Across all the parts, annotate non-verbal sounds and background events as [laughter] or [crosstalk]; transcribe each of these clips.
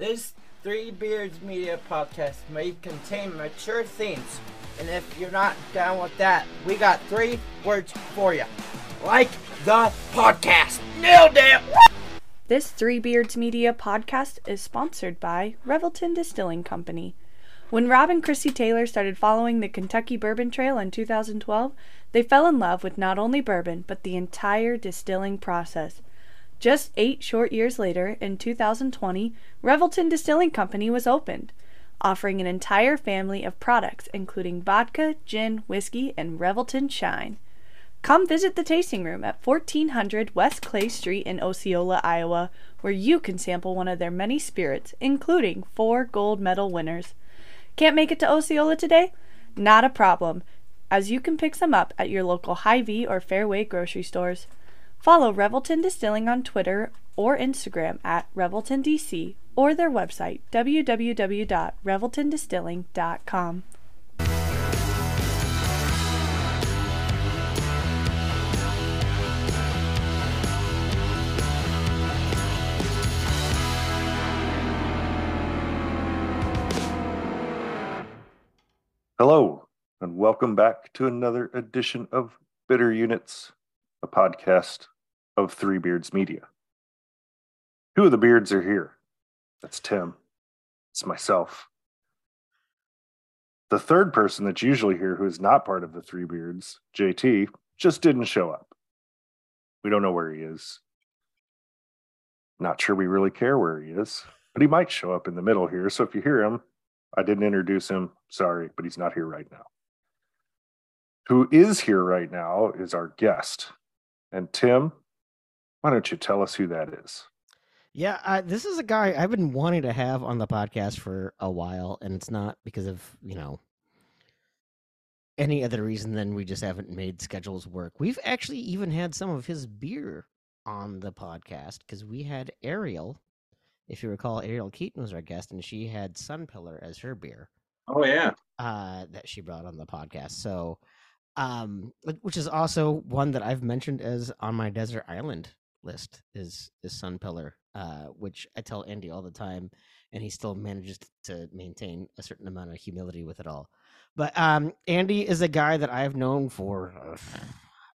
This Three Beards Media podcast may contain mature themes, and if you're not down with that, we got three words for you. Like the podcast. Nailed it! This Three Beards Media podcast is sponsored by Revelton Distilling Company. When Rob and Chrissy Taylor started following the Kentucky Bourbon Trail in 2012, they fell in love with not only bourbon, but the entire distilling process. Just eight short years later, in 2020, Revelton Distilling Company was opened, offering an entire family of products including vodka, gin, whiskey, and Revelton Shine. Come visit the tasting room at 1400 West Clay Street in Osceola, Iowa, where you can sample one of their many spirits, including four gold medal winners. Can't make it to Osceola today? Not a problem, as you can pick some up at your local Hy-Vee or Fairway grocery stores. Follow Revelton Distilling on Twitter or Instagram at ReveltonDC or their website www.reveltondistilling.com. Hello, and welcome back to another edition of Bitter Units, a podcast of Three Beards Media. Two of the beards are here. That's Tim. It's myself. The third person that's usually here who is not part of the Three Beards, JT, just didn't show up. We don't know where he is. Not sure we really care where he is, but he might show up in the middle here. So if you hear him, I didn't introduce him. Sorry, but he's not here right now. Who is here right now is our guest. And Tim, why don't you tell us who that is? Yeah, uh, this is a guy I've been wanting to have on the podcast for a while, and it's not because of, you know, any other reason than we just haven't made schedules work. We've actually even had some of his beer on the podcast because we had Ariel if you recall, Ariel Keaton was our guest, and she had Sun Pillar as her beer. Oh yeah, uh, that she brought on the podcast. So, um, which is also one that I've mentioned as on my desert island list is is Sun Pillar, uh, which I tell Andy all the time, and he still manages to maintain a certain amount of humility with it all. But um, Andy is a guy that I've known for uh,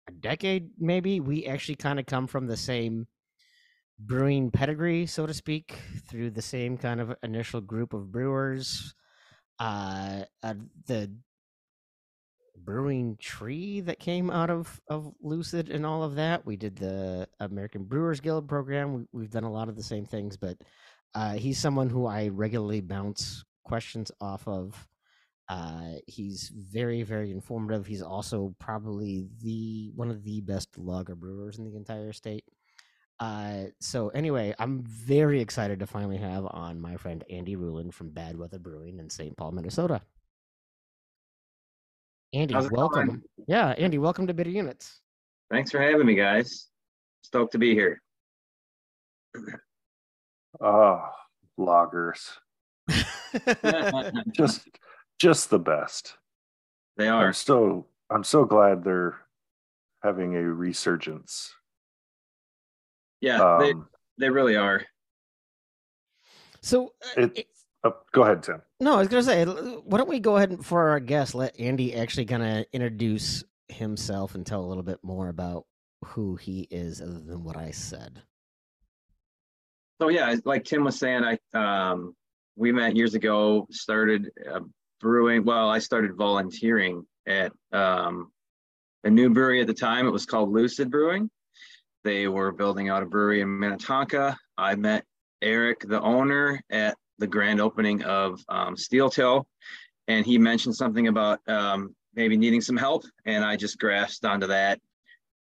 a decade, maybe. We actually kind of come from the same brewing pedigree, so to speak, through the same kind of initial group of brewers. Uh, uh, the brewing tree that came out of of Lucid and all of that. We did the American Brewers Guild program. We, have done a lot of the same things, but uh, he's someone who I regularly bounce questions off of. Uh, he's very, very informative. He's also probably the one of the best lager brewers in the entire state. Uh, so anyway, I'm very excited to finally have on my friend Andy Ruhland from Bad Weather Brewing in St. Paul, Minnesota. Andy, welcome. Going? Yeah, Andy, welcome to Bitter Units. Thanks for having me, guys. Stoked to be here. Oh, lagers. [laughs] just just the best. They are. I'm so I'm so glad they're having a resurgence yeah, um, they they really are. So uh, it, oh, go ahead, Tim. No, I was gonna say, why don't we go ahead and for our guest, let Andy actually kind of introduce himself and tell a little bit more about who he is, other than what I said. So yeah, like Tim was saying, I um, we met years ago. Started uh, brewing. Well, I started volunteering at um, a new brewery at the time. It was called Lucid Brewing, they were building out a brewery in Minnetonka. I met Eric, the owner, at the grand opening of um, Steel Toe, and he mentioned something about um, maybe needing some help, and I just grasped onto that.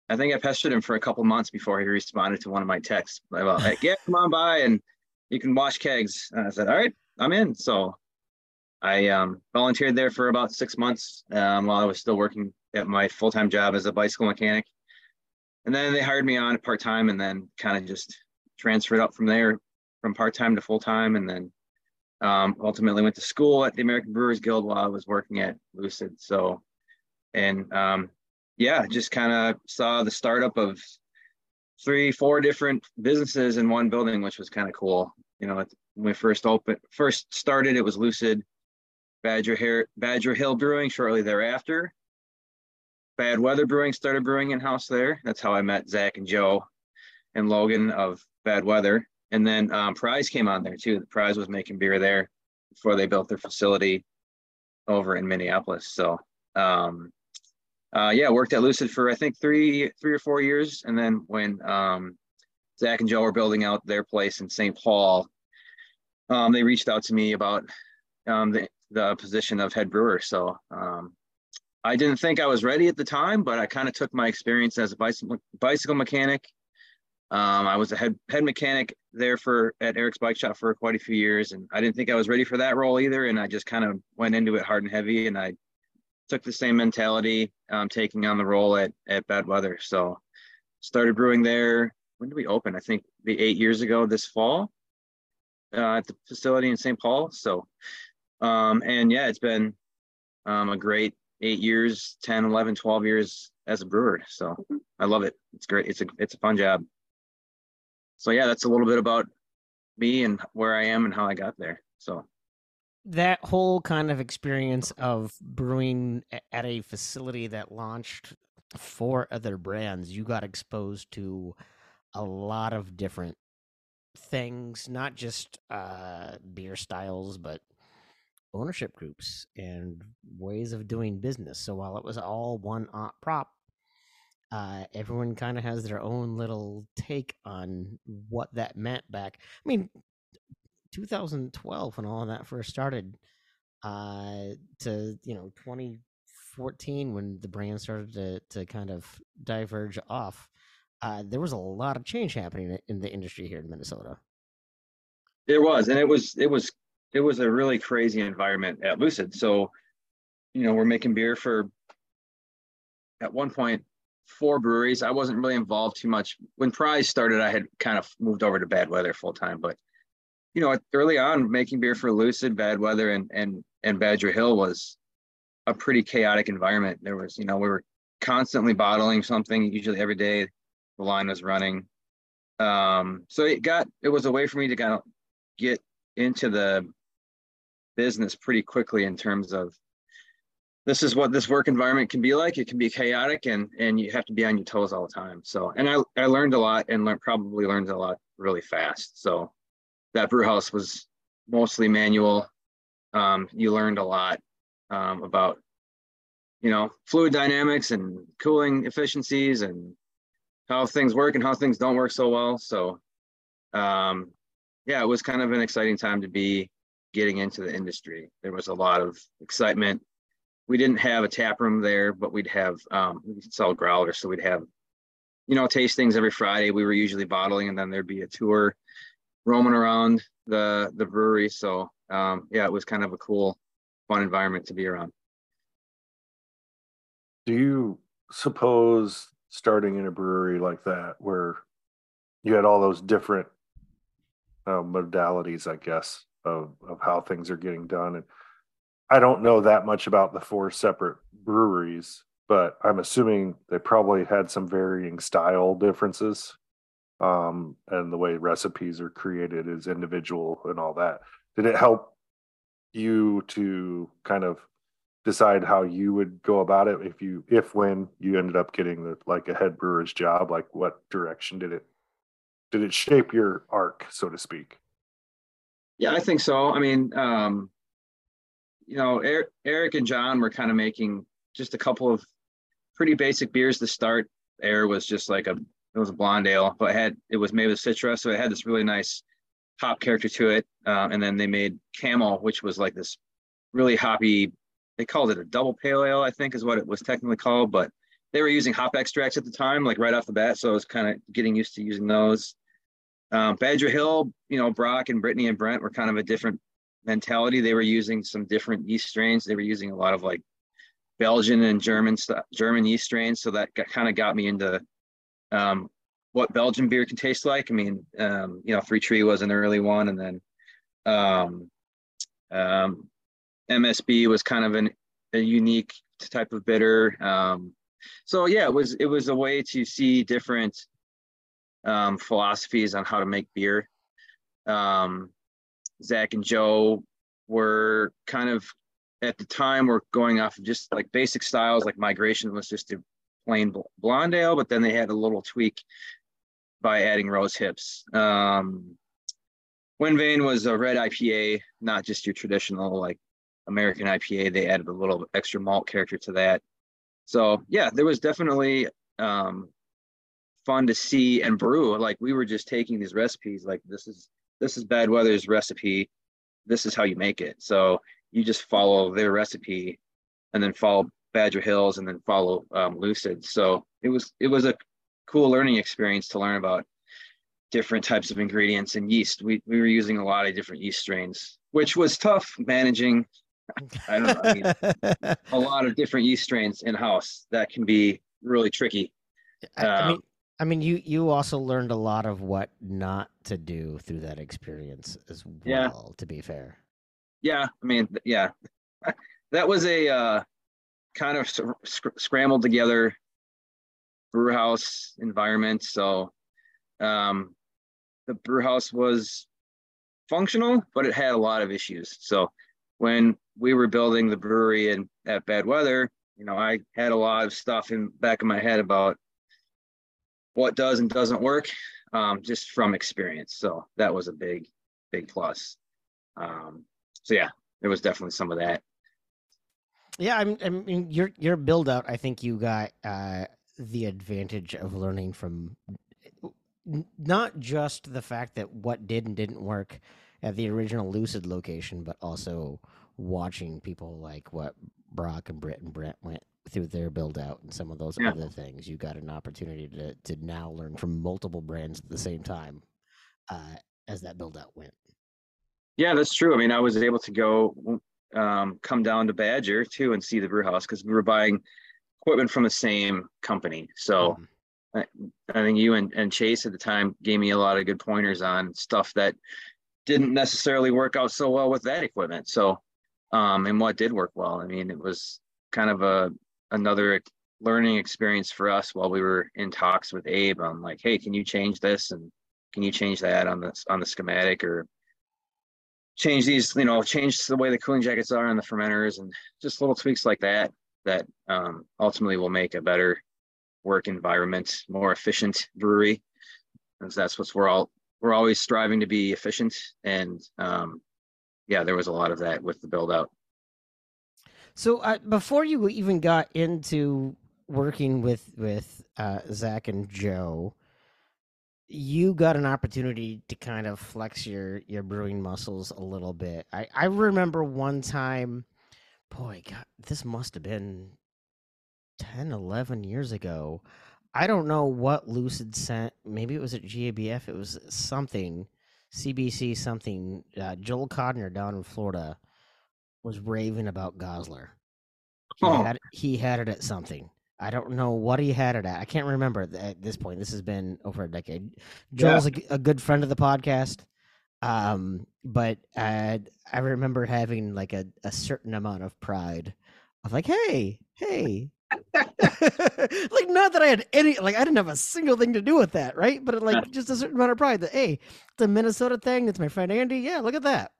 I think I pestered him for a couple months before he responded to one of my texts "Hey, yeah, come on by and you can wash kegs." And I said, "All right, I'm in." So I um, volunteered there for about six months um, while I was still working at my full time job as a bicycle mechanic and then they hired me on part time, and then kind of just transferred up from there, from part time to full time, and then um, ultimately went to school at the American Brewers Guild while I was working at Lucid. So, and um, yeah, just kind of saw the startup of three, four different businesses in one building, which was kind of cool. you know, when we first opened, first started, it was Lucid, Badger Hair, Badger Hill Brewing. Shortly thereafter, Bad Weather Brewing started brewing in house there. That's how I met Zach and Joe and Logan of Bad Weather. And then um, Prize came on there too. Prize was making beer there before they built their facility over in Minneapolis. So um, uh, yeah, worked at Lucid for I think three three or four years, and then when um, Zach and Joe were building out their place in St. Paul, um, they reached out to me about um, the the position of head brewer. So um, I didn't think I was ready at the time, but I kind of took my experience as a bicycle bicycle mechanic. Um, I was a head head mechanic there for at Eric's Bike Shop for quite a few years, and I didn't think I was ready for that role either. And I just kind of went into it hard and heavy, and I took the same mentality, um, taking on the role at at Bad Weather. So started brewing there. When did we open? I think the eight years ago this fall uh, at the facility in St. Paul. So, um, and yeah, it's been um, a great eight years, 10, 11, 12 years as a brewer. So I love it. It's great. It's a, it's a fun job. So yeah, that's a little bit about me and where I am and how I got there. So that whole kind of experience of brewing at a facility that launched four other brands, you got exposed to a lot of different things, not just uh, beer styles, but ownership groups and ways of doing business. So while it was all one prop, uh, everyone kind of has their own little take on what that meant back. I mean, 2012 when all of that first started uh, to you know 2014 when the brand started to to kind of diverge off. Uh, there was a lot of change happening in the industry here in Minnesota. There was, and it was it was it was a really crazy environment at Lucid. So, you know, we're making beer for at one point four breweries. I wasn't really involved too much when Prize started. I had kind of moved over to Bad Weather full time, but you know, early on, making beer for Lucid, Bad Weather, and and and Badger Hill was a pretty chaotic environment. There was, you know, we were constantly bottling something, usually every day. The line was running, um, so it got it was a way for me to kind of get into the business pretty quickly in terms of this is what this work environment can be like. It can be chaotic and and you have to be on your toes all the time. So and I I learned a lot and learned probably learned a lot really fast. So that brew house was mostly manual. Um, you learned a lot um, about, you know, fluid dynamics and cooling efficiencies and how things work and how things don't work so well. So, um, yeah, it was kind of an exciting time to be getting into the industry. There was a lot of excitement. We didn't have a tap room there, but we'd have um, we'd sell growlers, so we'd have you know tastings every Friday. We were usually bottling, and then there'd be a tour roaming around the the brewery. So um, yeah, it was kind of a cool, fun environment to be around. Do you suppose starting in a brewery like that, where you had all those different uh, modalities, I guess, of of how things are getting done, and I don't know that much about the four separate breweries, but I'm assuming they probably had some varying style differences um, and the way recipes are created is individual and all that. Did it help you to kind of decide how you would go about it if you if when you ended up getting the like a head brewer's job? Like what direction did it did it shape your arc so to speak? Yeah i think so. I mean um you know eric, and john were kind of making just a couple of pretty basic beers to start air was just like a it was a blonde ale, but it had it was made with citra, so it had this really nice hop character to it. Uh, and then they made Camo, which was like this really hoppy. They called it a double pale ale, I think, is what it was technically called. But they were using hop extracts at the time, like right off the bat. So I was kind of getting used to using those. Um, Badger Hill, you know, Brock and Brittany and Brent were kind of a different mentality. They were using some different yeast strains. They were using a lot of like Belgian and German German yeast strains. So that kind of got me into um, what Belgian beer can taste like. I mean, um, you know, Three Tree was an early one, and then um, um, MSB was kind of an, a unique type of bitter. Um, so yeah, it was it was a way to see different um, philosophies on how to make beer. um, Zach and Joe were kind of at the time were going off of just like basic styles, like migration was just a plain blonde ale, but then they had a little tweak by adding rose hips. Um, Wind Vane was a red IPA, not just your traditional like American IPA. They added a little extra malt character to that. So yeah, there was definitely um, fun to see and brew. Like we were just taking these recipes, like this is this is Bad Weather's recipe. This is how you make it. So you just follow their recipe, and then follow Badger Hills, and then follow um, Lucid. So it was it was a cool learning experience to learn about different types of ingredients and yeast. We we were using a lot of different yeast strains, which was tough managing. I don't know. I mean, [laughs] a lot of different yeast strains in house that can be really tricky. I, I mean, um, I mean, you you also learned a lot of what not to do through that experience as well. Yeah. To be fair. Yeah, I mean, yeah, [laughs] that was a uh, kind of sc- scrambled together brew house environment. So um, the brew house was functional, but it had a lot of issues. So when we were building the brewery in at Bad Weather, you know, I had a lot of stuff in back of my head about what does and doesn't work, um, just from experience. So that was a big, big plus. Um, so yeah, there was definitely some of that. Yeah, I mean, I mean your your build out. I think you got uh, the advantage of learning from not just the fact that what did and didn't work at the original Lucid location, but also watching people like what Brock and Britt and Brent went through their build out and some of those yeah. other things. You got an opportunity to to now learn from multiple brands at the same time uh, as that build out went. Yeah, that's true. I mean, I was able to go um, come down to Badger too and see the brew house because we were buying equipment from the same company. So. Mm-hmm I, I think you and, and Chase at the time gave me a lot of good pointers on stuff that didn't necessarily work out so well with that equipment. So, um, and what did work well. I mean, it was kind of a another learning experience for us while we were in talks with Abe on like, hey, can you change this and can you change that on the on the schematic or change these, you know, change the way the cooling jackets are on the fermenters and just little tweaks like that that um, ultimately will make a better work environment, more efficient brewery. Because that's what we're all we're always striving to be efficient. And um, yeah, there was a lot of that with the build out. So uh, before you even got into working with with uh, Zach and Joe, you got an opportunity to kind of flex your your brewing muscles a little bit. I I remember one time, boy, God, this must have been 10, 11 years ago. I don't know what Lucid sent. Maybe it was at GABF. It was something, CBC something. Uh, Joel Codner down in Florida was raving about Goslar. He, oh. had, he had it at something. I don't know what he had it at. I can't remember at this point. This has been over a decade. Joel's yeah. a, a, good friend of the podcast. Um, but I, I remember having like a, a certain amount of pride of like, hey, hey, [laughs] like not that I had any like I didn't have a single thing to do with that, right? But like [laughs] just a certain amount of pride that hey, it's a Minnesota thing. It's my friend Andy. Yeah, look at that.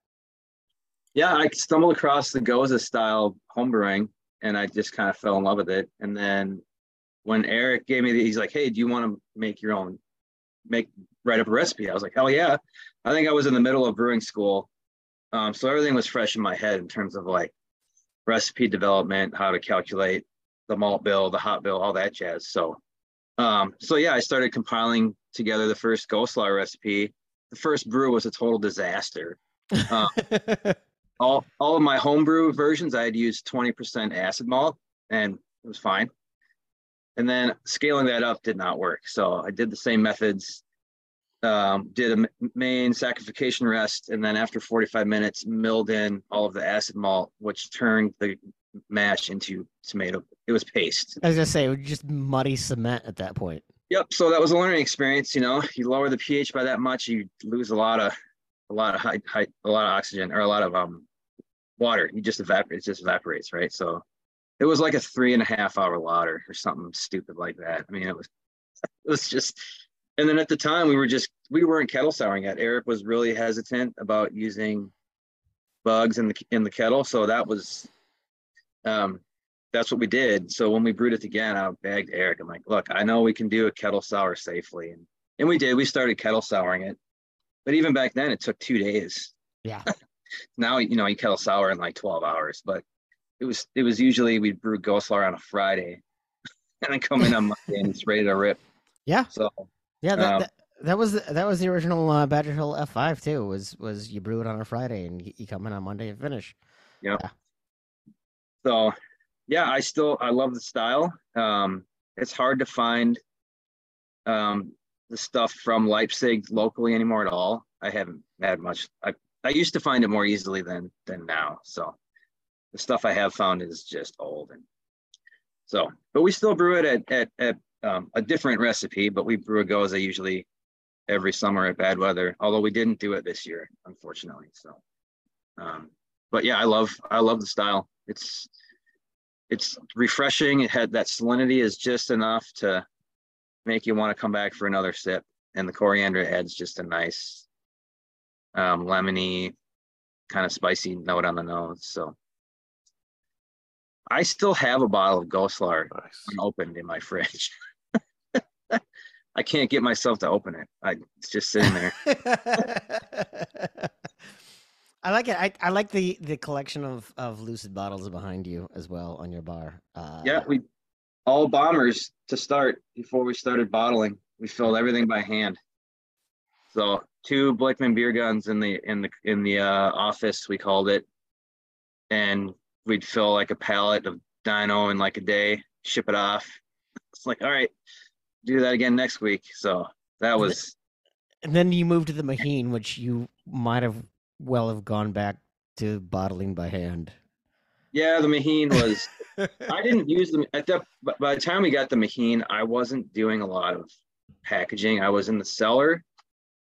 Yeah, I stumbled across the Gose style homebrewing, and I just kind of fell in love with it. And then when Eric gave me, the, he's like, "Hey, do you want to make your own, make write up a recipe?" I was like, "Hell yeah!" I think I was in the middle of brewing school, um, so everything was fresh in my head in terms of like recipe development, how to calculate the malt bill, the hop bill, all that jazz. So, um, so yeah, I started compiling together the first Goslar recipe. The first brew was a total disaster. [laughs] Um, all all of my homebrew versions, I had used 20% acid malt, and it was fine. And then scaling that up did not work. So I did the same methods, um, did a main saccharification rest, and then after 45 minutes, milled in all of the acid malt, which turned the mash into tomato. It was paste. I was gonna say, it was just muddy cement at that point. Yep. So that was a learning experience. You know, you lower the pH by that much, you lose a lot of, a lot of high, high a lot of oxygen or a lot of um, water. You just evaporate. It just evaporates, right? So, it was like a three and a half hour lauter or something stupid like that. I mean, it was, it was just. And then at the time, we were just we weren't kettle souring yet. Eric was really hesitant about using bugs in the in the kettle, so that was um that's what we did. So when we brewed it again, I begged Eric. I'm like, look, I know we can do a kettle sour safely, and and we did. We started kettle souring it, but even back then, it took two days. Yeah. [laughs] now you know you kettle sour in like 12 hours, but it was it was usually we'd brew Goslar on a Friday, [laughs] and then come in on [laughs] Monday and it's ready to rip. Yeah. So Yeah, that, Um, that, that was the, that was the original uh, Badger Hill F5 too. Was was you brew it on a Friday and you, you come in on Monday and finish. Yeah. So yeah i still i love the style um it's hard to find um the stuff from leipzig locally anymore at all. I haven't had much i i used to find it more easily than than now. So the stuff i have found is just old and so but we still brew it at at, at um, a different recipe but we brew a gose usually every summer at bad weather although we didn't do it this year unfortunately so um but yeah i love i love the style. It's it's refreshing. It had that salinity is just enough to make you want to come back for another sip. And the coriander adds just a nice um, lemony, kind of spicy note on the nose. So I still have a bottle of Goslar Nice. unopened in my fridge. [laughs] I can't get myself to open it. I, it's just sitting there. [laughs] I like it. I, I like the the collection of of lucid bottles behind you as well on your bar. Uh, Yeah, we all bombers to start before we started bottling. We filled everything by hand. So two Blickman beer guns in the in the in the uh, office we called it, and we'd fill like a pallet of Dino in like a day, ship it off. It's like all right, do that again next week. So that was And then you moved to the Meheen, which you might have well have gone back to bottling by hand. Yeah. The Meheen was [laughs] I didn't use them at that. By the time we got the Meheen, I wasn't doing a lot of packaging. I was in the cellar,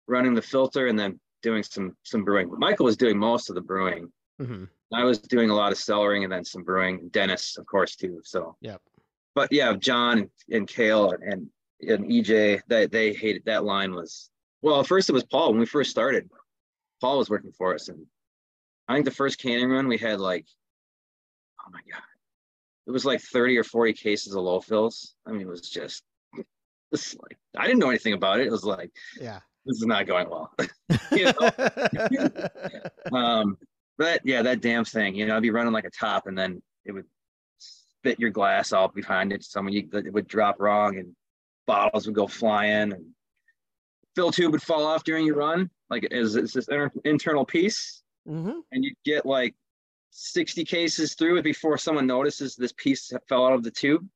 running the filter, and then doing some some brewing. Michael was doing most of the brewing. Mhm. I was doing a lot of cellaring and then some brewing. Dennis, of course, too. So, Yep. but yeah, John and, Kale and and EJ, they they hated that line was well. First, it was Paul when we first started. Paul was working for us, and I think the first canning run we had like, oh my god, it was like thirty or forty cases of low fills. I mean, it was just, it's like I didn't know anything about it. It was like Yeah. this is not going well. [laughs] You [laughs] um, but yeah, that damn thing, you know, I'd be running like a top and then it would spit your glass out behind it. Someone you, it would drop wrong and bottles would go flying and fill tube would fall off during your run. Like is it's this inter- internal piece hmm and you get like 60 cases through before someone notices this piece fell out of the tube.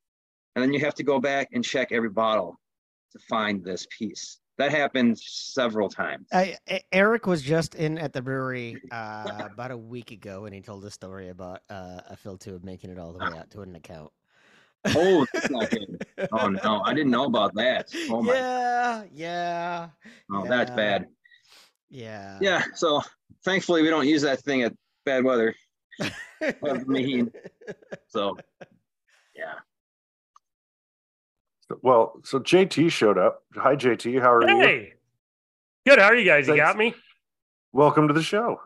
And then you have to go back and check every bottle to find this piece. That happened several times. I, Eric was just in at the brewery [laughs] uh, about a week ago, and he told a story about uh, a fill tube making it all the way out to an account. Oh, that's not good. Oh no, I didn't know about that. Oh my, yeah, yeah, oh, that's bad. yeah, Yeah, so thankfully we don't use that thing at bad weather. Of mean. [laughs] So yeah, Well, so JT showed up. Hi, JT. How are you? Hey, good. How are you guys? You got me. Welcome to the show.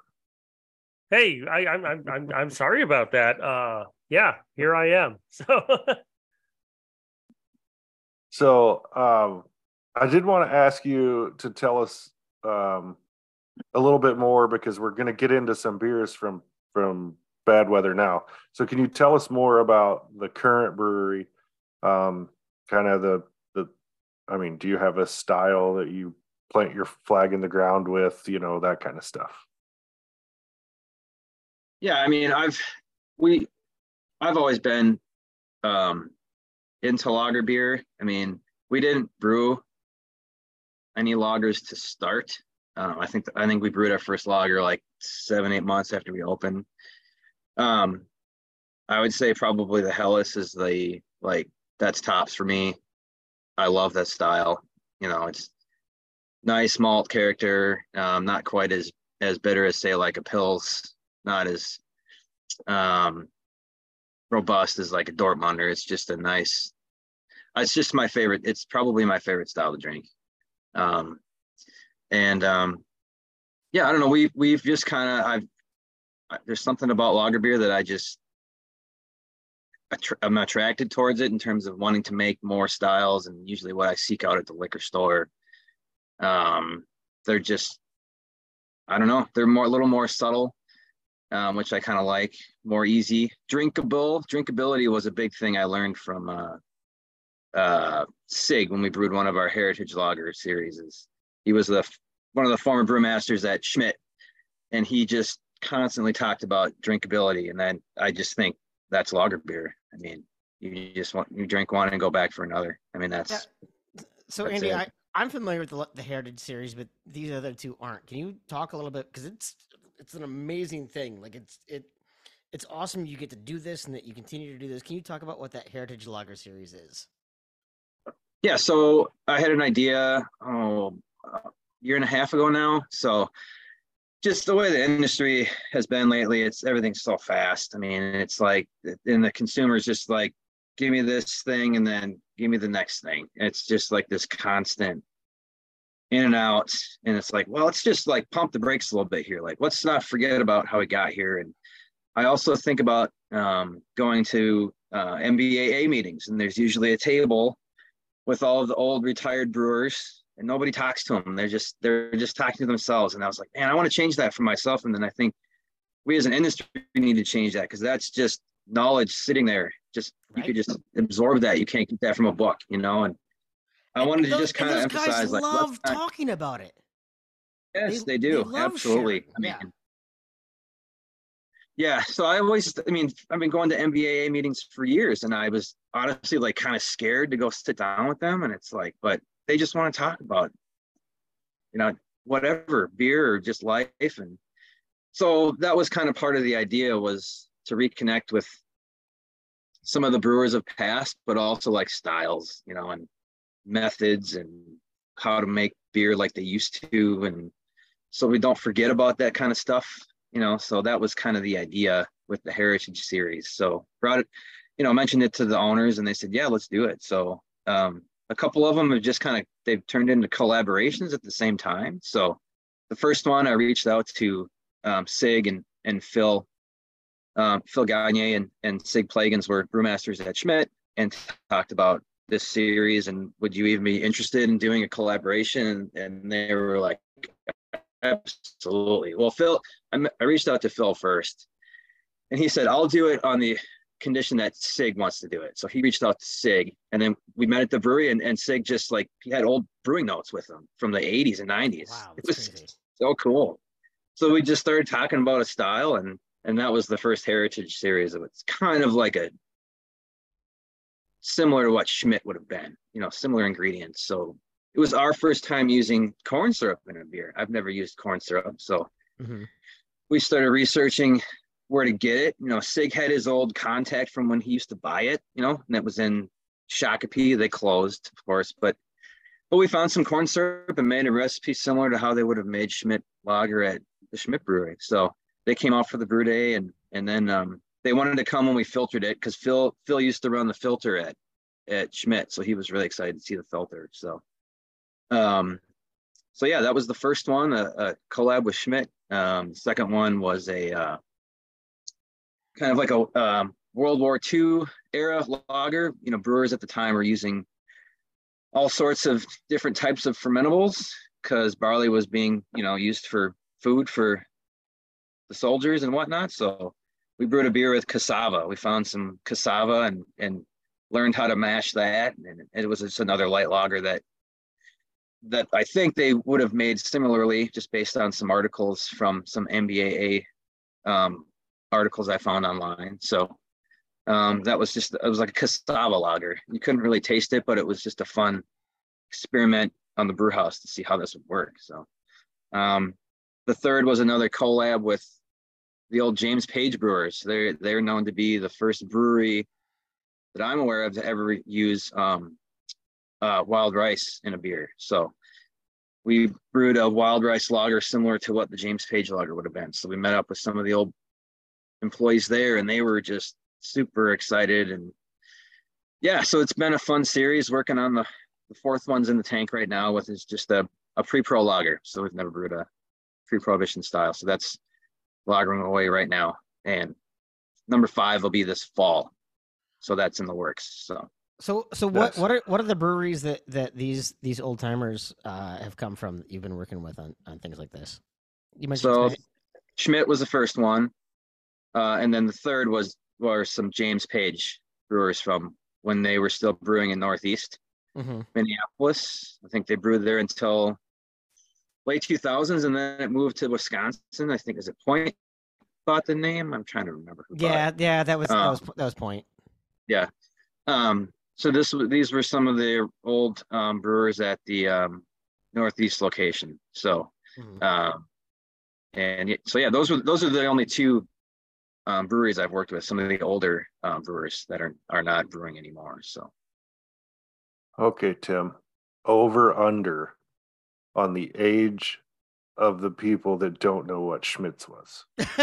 Hey, I, I'm I'm I'm I'm sorry about that. Uh, yeah, here I am. [laughs] So So, um, I did want to ask you to tell us um, a little bit more because we're going to get into some beers from from Bad Weather now. So, can you tell us more about the current brewery? Um, kind of the the. I mean, do you have a style that you plant your flag in the ground with? You know that kind of stuff. yeah. I mean, I've we, I've always been um into lager beer. I mean, we didn't brew any lagers to start. Um, I think I think we brewed our first lager like seven eight months after we opened. Um, I would say probably the Helles is the like that's tops for me. I love that style. You know, it's nice malt character. Um, not quite as as bitter as say like a Pils. Not as um robust as like a Dortmunder. It's just a nice. It's just my favorite. It's probably my favorite style to drink. Um, and um, yeah, I don't know. We we've just kind of I've there's something about lager beer that I just I'm attracted towards it in terms of wanting to make more styles, and usually what I seek out at the liquor store. Um, they're just I don't know. They're more a little more subtle, um, which I kind of like. More easy, drinkable. Drinkability was a big thing I learned from uh, uh, Sig when we brewed one of our Heritage Lager series. He was the one of the former brewmasters at Schmidt, and he just constantly talked about drinkability. And then I just think that's lager beer. I mean, you just want you drink one and go back for another. I mean, that's Yeah. So That's Andy, it. I, I'm familiar with the, the Heritage series, but these other two aren't. Can you talk a little bit because it's it's an amazing thing. Like it's it it's awesome you get to do this and that you continue to do this. Can you talk about what that Heritage Lager series is? yeah. So I had an idea oh a year and a half ago now. So just the way the industry has been lately, it's everything's so fast. I mean, it's like and the consumer's just like, give me this thing and then give me the next thing. It's just like this constant in and out. And it's like, well, let's just like pump the brakes a little bit here. Like, let's not forget about how we got here. And I also think about um, going to uh, MBAA meetings, and there's usually a table with all of the old retired brewers, and nobody talks to them. They're just they're just talking to themselves. And I was like, man, I want to change that for myself. And then I think we as an industry need to change that because that's just knowledge sitting there. Just you Right. could just absorb that. You can't get that from a book, you know. And I And- wanted and to just kind of those emphasize, like, love talking about it. Yes, They- they, do. they Absolutely. I mean, Yeah. yeah. So I always, I mean, I've been going to MBAA meetings for years, and I was honestly like kind of scared to go sit down with them. And it's like, but they just want to talk about, you know, whatever beer or just life. And so that was kind of part of the idea was to reconnect with some of the brewers of past, but also like styles, you know, and methods and how to make beer like they used to and so we don't forget about that kind of stuff you know so that was kind of the idea with the heritage series so brought it you know mentioned it to the owners and they said yeah let's do it so um, a couple of them have just kind of they've turned into collaborations at the same time. So the first one i reached out to um, sig and and phil um, phil gagne and, and sig plagans were brewmasters at schmidt and talked about this series and would you even be interested in doing a collaboration? And, and they were like absolutely. Well phil I reached out to phil first and he said i'll do it on the condition that sig wants to do it so he reached out to sig and then we met at the brewery and, and sig just like he had old brewing notes with him from the 80s and 90s Wow, it was crazy. so cool so we just started talking about a style and and that was the first heritage series of it's kind of like a similar to what Schmidt would have been, you know, similar ingredients. So it was our first time using corn syrup in a beer. I've never used corn syrup. So Mhm. we started researching where to get it. You know, Sig had his old contact from when he used to buy it, you know, and that was in Shakopee. They closed, of course, but but we found some corn syrup and made a recipe similar to how they would have made Schmidt lager at the Schmidt brewery. So they came out for the brew day and and then um, they wanted to come when we filtered it because Phil Phil used to run the filter at at Schmidt, so he was really excited to see the filter. So um so yeah, that was the first one, a, a collab with Schmidt. Um, second one was a uh, kind of like a um, World War II era lager. You know, brewers at the time were using all sorts of different types of fermentables because barley was being, you know, used for food for the soldiers and whatnot. So we brewed a beer with cassava. We found some cassava and and learned how to mash that, and it was just another light lager that that I think they would have made similarly, just based on some articles from some MBAA um, articles I found online. So um, that was just it was like a cassava lager. You couldn't really taste it, but it was just a fun experiment on the brew house to see how this would work. So um, the third was another collab with the old James Page Brewers. They're they're known to be the first brewery that I'm aware of to ever use um, uh, wild rice in a beer. So we brewed a wild rice lager similar to what the James Page lager would have been. So we met up with some of the old employees there, and they were just super excited. And yeah, so it's been a fun series. Working on the the fourth one's in the tank right now, with is just a a pre-pro lager, so we've never brewed a pre-prohibition style. So that's lagering away right now, and number five will be this fall. So that's in the works. So So so what what are what are the breweries that that these these old timers uh, have come from that you've been working with on on things like this? You mentioned so Schmidt. Schmidt was the first one, uh, and then the third was were some James Page brewers from when they were still brewing in Northeast Mhm. Minneapolis. I think they brewed there until late 2000s, and then it moved to Wisconsin. I think is it Point bought the name. I'm trying to remember. Yeah, yeah, that was that Um, was that was point. Yeah. Um, so this these were some of the old um, brewers at the um, Northeast location. So Mhm. um, and so yeah, those were those are the only two um, breweries I've worked with. Some of the older um, brewers that are are not brewing anymore. So Okay, Tim. Over under on the age of the people that don't know what Schmidt's was. [laughs]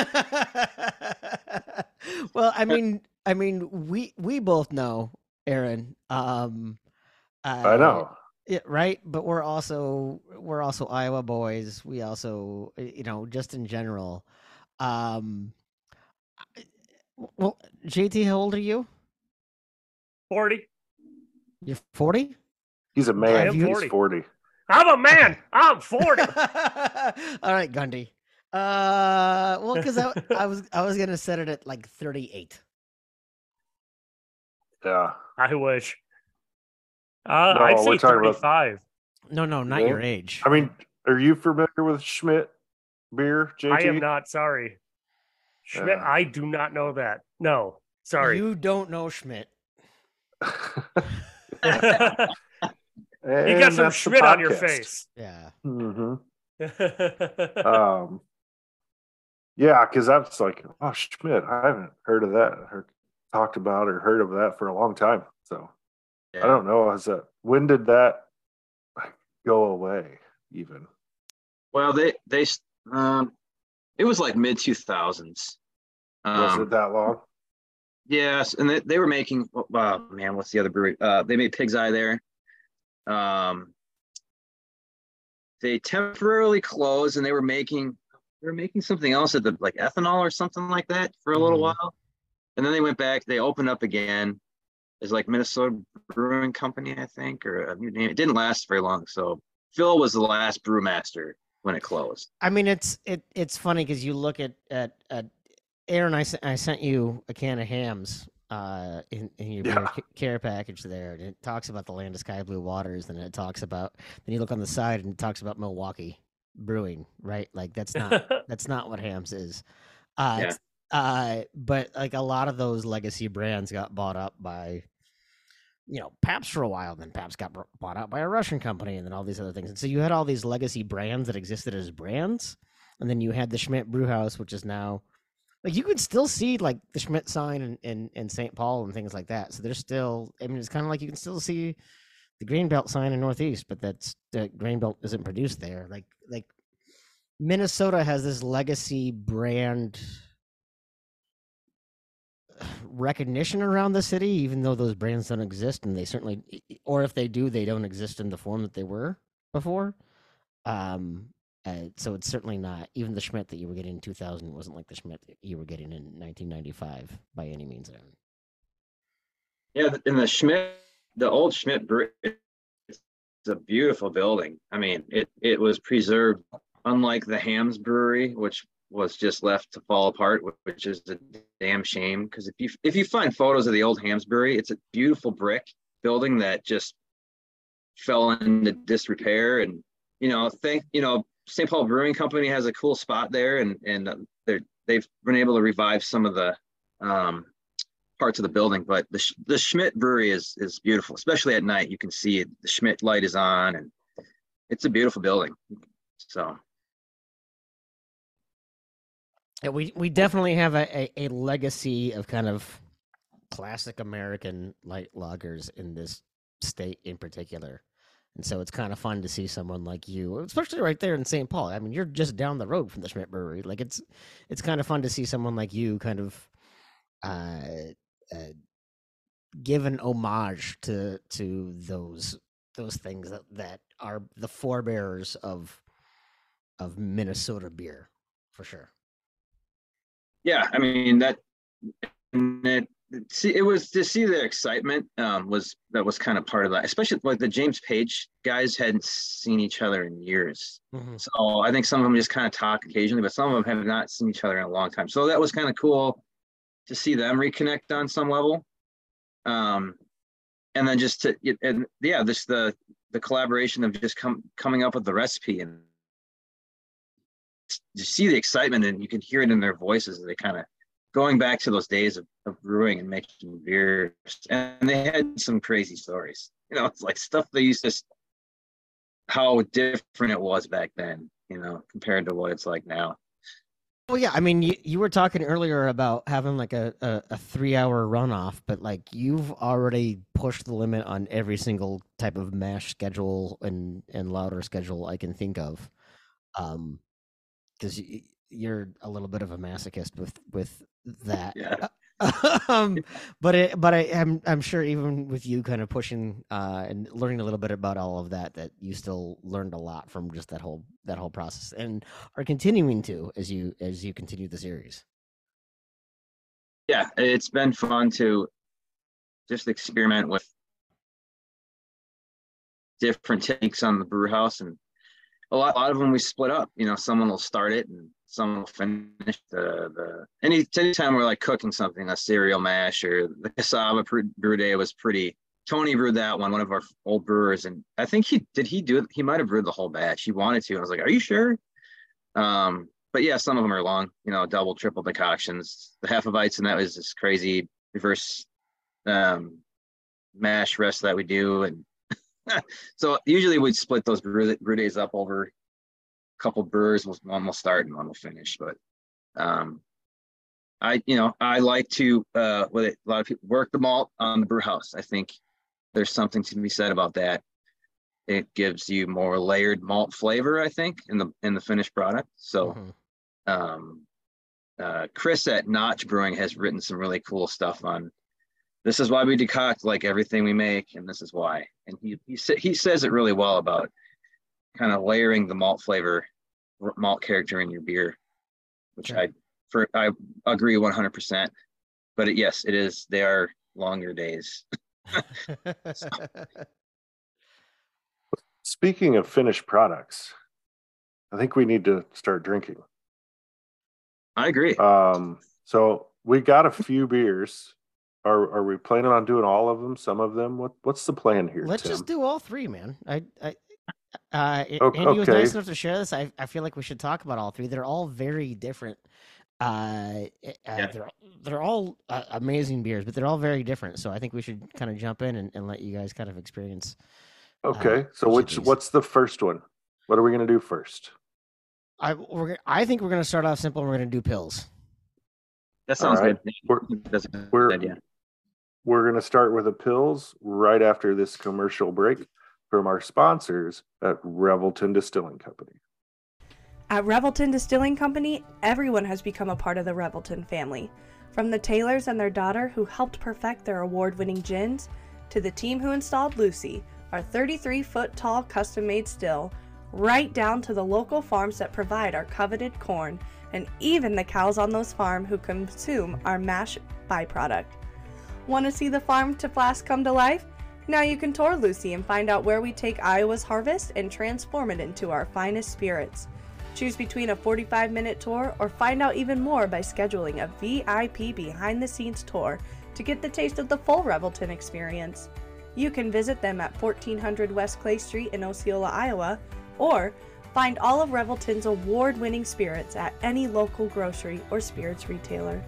well, I mean, I mean, we we both know, Aaron. Um, I uh, know. Yeah, right. But we're also we're also Iowa boys. We also, you know, just in general. Um, I- well, JT, how old are you? 40. You're forty. He's a man. am He's 40. 40. I'm a man. [laughs] I'm 40. [laughs] All right, Gundy. Uh, well, because I, I was I was gonna set it at like thirty-eight. Yeah. I wish. Uh, No, I'd say talking about- 35. No, no, not Yeah. your age. I mean, are you familiar with Schmidt beer, JT? I am not sorry. Schmidt, Uh. I do not know that. No, sorry. You don't know Schmidt. [laughs] you got some that's Schmidt on your face. Yeah. Mhm. [laughs] Um, yeah, because I was like, oh, Schmidt, I haven't heard of that, or talked about or heard of that for a long time. So I don't know. Is that when did that go away? Even well, they they um, it was like mid 2000s. was Um, it that long? Yes, and they, they were making. Wow, man, what's the other brewery? Uh, they made Pig's Eye there. Um, they temporarily closed, and they were making they were making something else at the like ethanol or something like that for a little Mhm. while, and then they went back. They opened up again as like Minnesota Brewing Company, I think, or a new name. It didn't last very long. So Phil was the last brewmaster when it closed. I mean, it's it it's funny because you look at at at Aaron. I sent I sent you a can of Hamm's uh in, in your Yeah. care package there, and it talks about the land of sky blue waters, and it talks about then you look on the side and it talks about Milwaukee brewing, right? Like that's not [laughs] that's not what Hamm's is. Uh, Yeah. uh, but like a lot of those legacy brands got bought up by, you know, Pabst for a while. Then Pabst got bought out by a Russian company, and then all these other things. And so you had all these legacy brands that existed as brands, and then you had the Schmidt Brewhouse, which is now like you could still see like the Schmidt sign in in, in St. Paul and things like that. So there's still, I mean, it's kind of like you can still see the Grain Belt sign in Northeast, but that's the Grain Belt isn't produced there. Like like Minnesota has this legacy brand recognition around the city, even though those brands don't exist, and they certainly, or if they do, they don't exist in the form that they were before. Um, uh, so it's certainly not even the Schmidt that you were getting in 2000 wasn't like the Schmidt that you were getting in 1995 by any means. Aaron. Yeah, and the Schmidt, the old Schmidt brewery, it's a beautiful building. I mean, it it was preserved, unlike the Hamm's Brewery, which was just left to fall apart, which is a damn shame. Because if you if you find photos of the old Hamm's Brewery, it's a beautiful brick building that just fell into disrepair. And you know, think you know, St. Paul Brewing Company has a cool spot there, and and uh, they're they've been able to revive some of the um, parts of the building, but the the Schmidt Brewery is is beautiful, especially at night. You can see it. The Schmidt light is on, and it's a beautiful building. So we we definitely have a, a, a legacy of kind of classic American light lagers in this state in particular. And so it's kind of fun to see someone like you, especially right there in St. Paul. I mean, you're just down the road from the Schmidt Brewery. Like it's it's kind of fun to see someone like you kind of uh, uh give an homage to to those those things that that are the forebearers of of Minnesota beer for sure. Yeah, I mean that. It, see, it was to see the excitement um, was that was kind of part of that, especially like the James Page guys hadn't seen each other in years. Mhm. So I think some of them just kind of talk occasionally, but some of them have not seen each other in a long time. So that was kind of cool to see them reconnect on some level. Um, and then just to and yeah, this the the collaboration of just come coming up with the recipe and you see the excitement and you can hear it in their voices as they kind of going back to those days of, of brewing and making beers and they had some crazy stories you know it's [laughs] like stuff they used to how different it was back then you know compared to what it's like now Well, yeah, I mean, you, you were talking earlier about having like a, a, a three hour runoff, but like you've already pushed the limit on every single type of mash schedule and, and lauter schedule I can think of. Um, because you, you're a little bit of a masochist with with that. yeah [laughs] um, but it, but I am I'm sure even with you kind of pushing uh and learning a little bit about all of that, that you still learned a lot from just that whole that whole process and are continuing to as you as you continue the series. yeah it's been fun to just experiment with different takes on the brew house and a lot, a lot of them we split up. You know someone will start it and someone will finish the the any anytime we're like cooking something a cereal mash or the cassava brew day was pretty tony brewed that one one of our old brewers and i think he did he do it? He might have brewed the whole batch. He wanted to. I was like are you sure? Um but yeah some of them are long you know double triple decoctions. The half of bites and that was this crazy reverse um mash rest that we do and [laughs] so usually we'd split those brew, brew days up over a couple brewers. One will start and one will finish. But um, I, you know, I like to uh, with it, a lot of people work the malt on the brew house. I think there's something to be said about that. It gives you more layered malt flavor. I think in the in the finished product. So Mhm. um, uh, Chris at Notch Brewing has written some really cool stuff on. This is why we decoct like everything we make, and this is why. And he he sa- he says it really well about kind of layering the malt flavor, r- malt character in your beer, which Sure. I for I agree one hundred percent. But it, yes, it is. They are longer days. [laughs] Speaking of finished products, I think we need to start drinking. I agree. Um, so we got a few beers. Are are we planning on doing all of them? Some of them? What what's the plan here? Let's Tim? just do all three, man. I, I, uh, A- O- Andy was nice enough to share this. I, I feel like we should talk about all three. They're all very different. Uh, eh, uh Yeah. they're they're all uh, amazing beers, but they're all very different. So I think we should kind of jump in and, and let you guys kind of experience. Okay. so which what's the first one? What are we gonna do first? I we're I think we're gonna start off simple. and We're gonna do Pils. That sounds all right. good. We're- That's a good we're- idea. We're gonna start with the Pils right after this commercial break from our sponsors at Revelton Distilling Company. At Revelton Distilling Company, everyone has become a part of the Revelton family. From the Taylors and their daughter who helped perfect their award winning gins, to the team who installed Lucy, our 33 foot tall custom made still, right down to the local farms that provide our coveted corn, and even the cows on those farms who consume our mash byproduct. Want to see the farm to flask come to life? Now you can tour Lucy and find out where we take Iowa's harvest and transform it into our finest spirits. Choose between a 45 minute tour or find out even more by scheduling a VIP behind the scenes tour to get the taste of the full Revelton experience. You can visit them at 1400 West Clay Street in Osceola, Iowa, or find all of Revelton's award winning spirits at any local grocery or spirits retailer.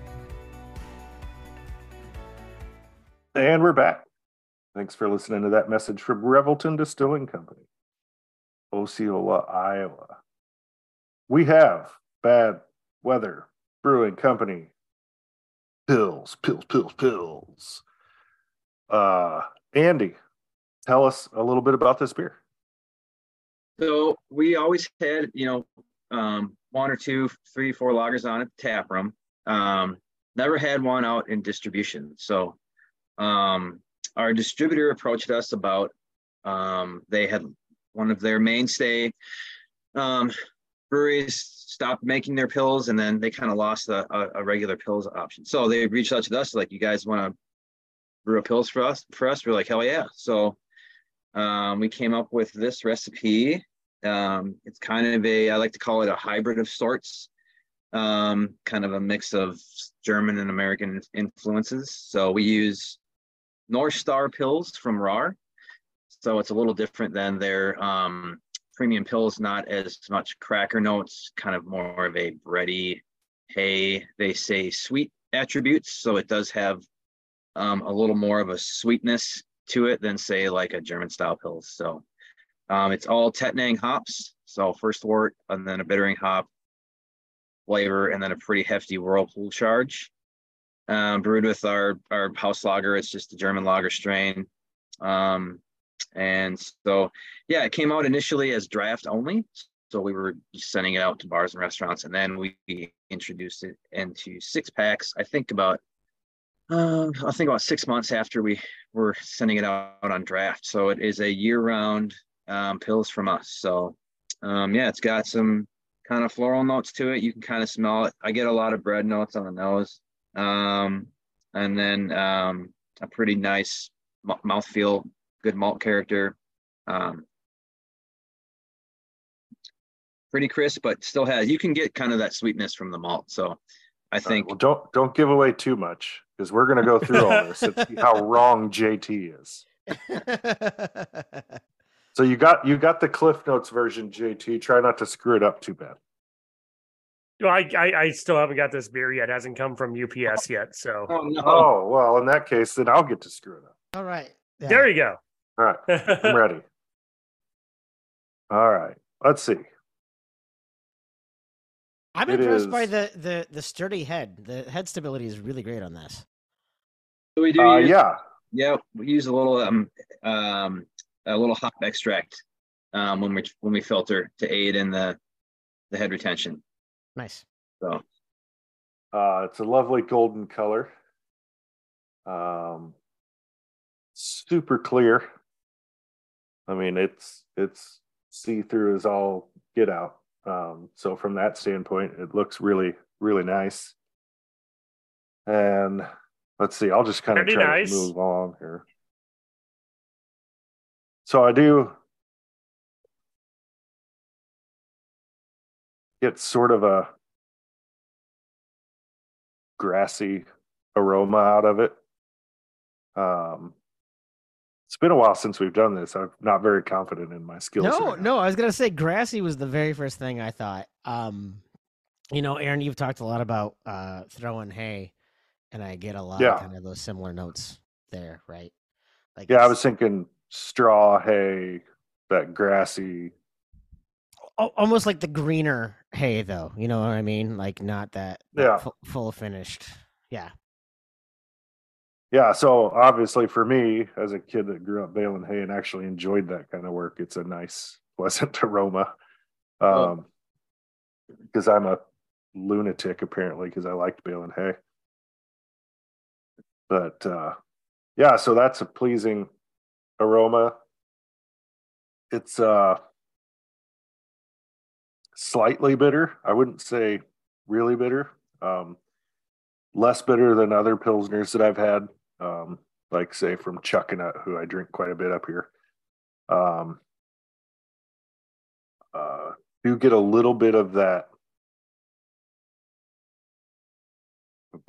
And we're back. Thanks for listening to that message from Revelton Distilling Company, Osceola, Iowa. We have Bad Weather Brewing Company. Pils, Pils, Pils, Pils. Uh, Andy, tell us a little bit about this beer. So we always had, you know, um, one or two, three, four lagers on at the tap room. Um, never had one out in distribution. So um, our distributor approached us about Um, they had one of their mainstay um, breweries stopped making their Pils, and then they kind of lost a, a, a regular Pils option. So they reached out to us like, "You guys want to brew Pils for us?" For us, we're like, "Hell yeah!" So um, we came up with this recipe. Um, it's kind of a, I like to call it a hybrid of sorts, um, kind of a mix of German and American influences. So we use North Star Pils from Rahr. So it's a little different than their um, premium Pils, not as much cracker notes, kind of more of a bready hay. They say sweet attributes. So it does have um, a little more of a sweetness to it than say like a German style Pils. So um, it's all Tettnang hops. So first wort and then a bittering hop flavor and then a pretty hefty whirlpool charge. Um, brewed with our our house lager. It's just a German lager strain. Um, and so yeah, it came out initially as draft only. So we were sending it out to bars and restaurants, and then we introduced it into six packs. I think about uh, I think about six months after we were sending it out on draft. So it is a year-round um, Pils from us. So um, yeah, it's got some kind of floral notes to it. You can kind of smell it. I get a lot of bread notes on the nose, um, and then um, a pretty nice mouth feel, good malt character. Um, pretty crisp, but still has. You can get kind of that sweetness from the malt. So I think. Right, well, don't don't give away too much because we're going to go through all this and see how wrong JT is. [laughs] so you got you got the Cliff Notes version, JT. Try not to screw it up too bad. Well, I, I, I still haven't got this beer yet. It hasn't come from UPS yet. So. Oh no. Oh well, in that case, then I'll get to screw it up. All right. Yeah. There you go. All right, I'm ready. All right, let's see. I'm It impressed by the, the the sturdy head. The head stability is really great on this. So we do. Uh, use, yeah, Yeah, we use a little um um a little hop extract um when we when we filter to aid in the the head retention. Nice. So uh, it's a lovely golden color. Um, super clear. I mean, it's it's see through as all get out. Um, so from that standpoint, it looks really really nice. And let's see, I'll just kind of Pretty try nice. to move along here. So I do get sort of a grassy aroma out of it. Um, it's been a while since we've done this. I'm not very confident in my skills. No, right no, I was gonna say grassy was the very first thing I thought. Um, you know, Aaron, you've talked a lot about uh throwing hay, and I get a lot Yeah. of kind of those similar notes there, right? Like Yeah, I was thinking straw hay, that grassy. almost like the greener hay, though. You know what I mean? Like not that, Yeah. fu- full finished. Yeah, Yeah, so obviously for me, as a kid that grew up baling hay and actually enjoyed that kind of work, it's a nice, [laughs] pleasant aroma. Oh. Um, because I'm a lunatic apparently, because I liked baling hay. But uh, yeah, so that's a pleasing aroma. It's uh slightly bitter. I wouldn't say really bitter. Um, less bitter than other pilsners that I've had, um, like say from Chuckanut, who I drink quite a bit up here. Um, uh, do get a little bit of that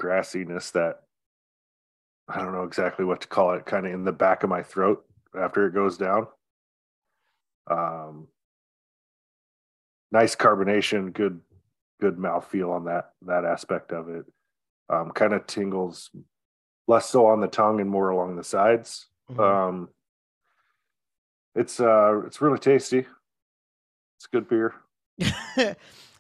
grassiness that I don't know exactly what to call it, kind of in the back of my throat after it goes down. Um, nice carbonation, good good mouthfeel on that that aspect of it. Um, kind of tingles less so on the tongue and more along the sides. Mhm. Um, it's uh, it's really tasty. It's good beer. [laughs]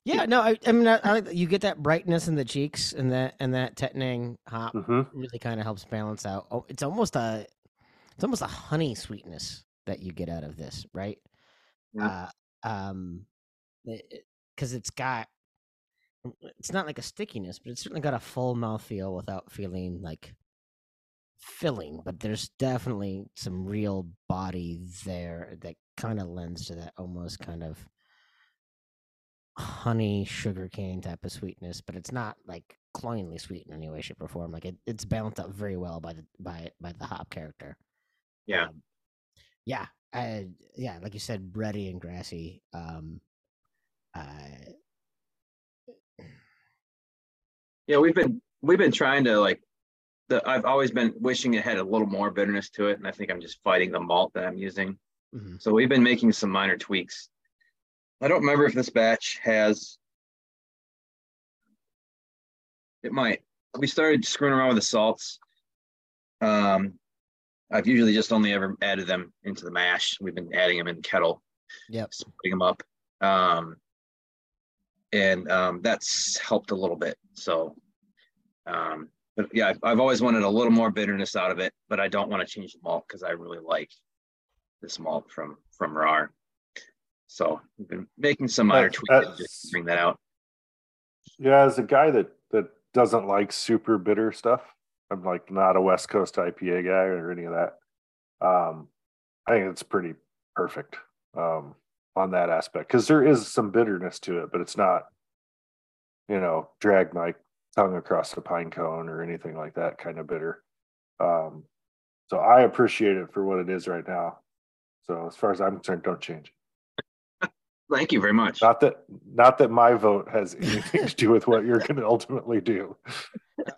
yeah. No, I, I mean, I, I you get that brightness in the cheeks, and that and that Tettnang hop hmm really kind of helps balance out. Oh, it's almost a, it's almost a honey sweetness that you get out of this, right? Yeah. Uh, um, because it's got, it's not like a stickiness, but it's certainly got a full mouth feel without feeling like filling, but there's definitely some real body there that kind of lends to that almost kind of honey sugarcane type of sweetness, but it's not like cloyingly sweet in any way, shape, or form. Like it, it's balanced out very well by the by by the hop character. Yeah. Um, yeah, I, yeah, like you said, bready and grassy. Um, uh, Yeah, we've been we've been trying to like the I've always been wishing it had a little more bitterness to it, and I think I'm just fighting the malt that I'm using. mhm. So we've been making some minor tweaks. I don't remember if this batch has. It might. We started screwing around with the salts. Um, I've usually just only ever added them into the mash. We've been adding them in kettle, Yep. splitting them up. Um, and um, that's helped a little bit. So, um, but yeah, I've, I've always wanted a little more bitterness out of it, but I don't want to change the malt because I really like this malt from from Rahr. So we've been making some minor tweaks just to bring that out. Yeah, as a guy that that doesn't like super bitter stuff, I'm like not a West Coast IPA guy or any of that. Um, I think it's pretty perfect um, on that aspect because there is some bitterness to it, but it's not, you know, drag my tongue across a pine cone or anything like that kind of bitter. Um, so I appreciate it for what it is right now. So as far as I'm concerned, don't change. Thank you very much. Not that not that my vote has anything to do with what you're going to ultimately do.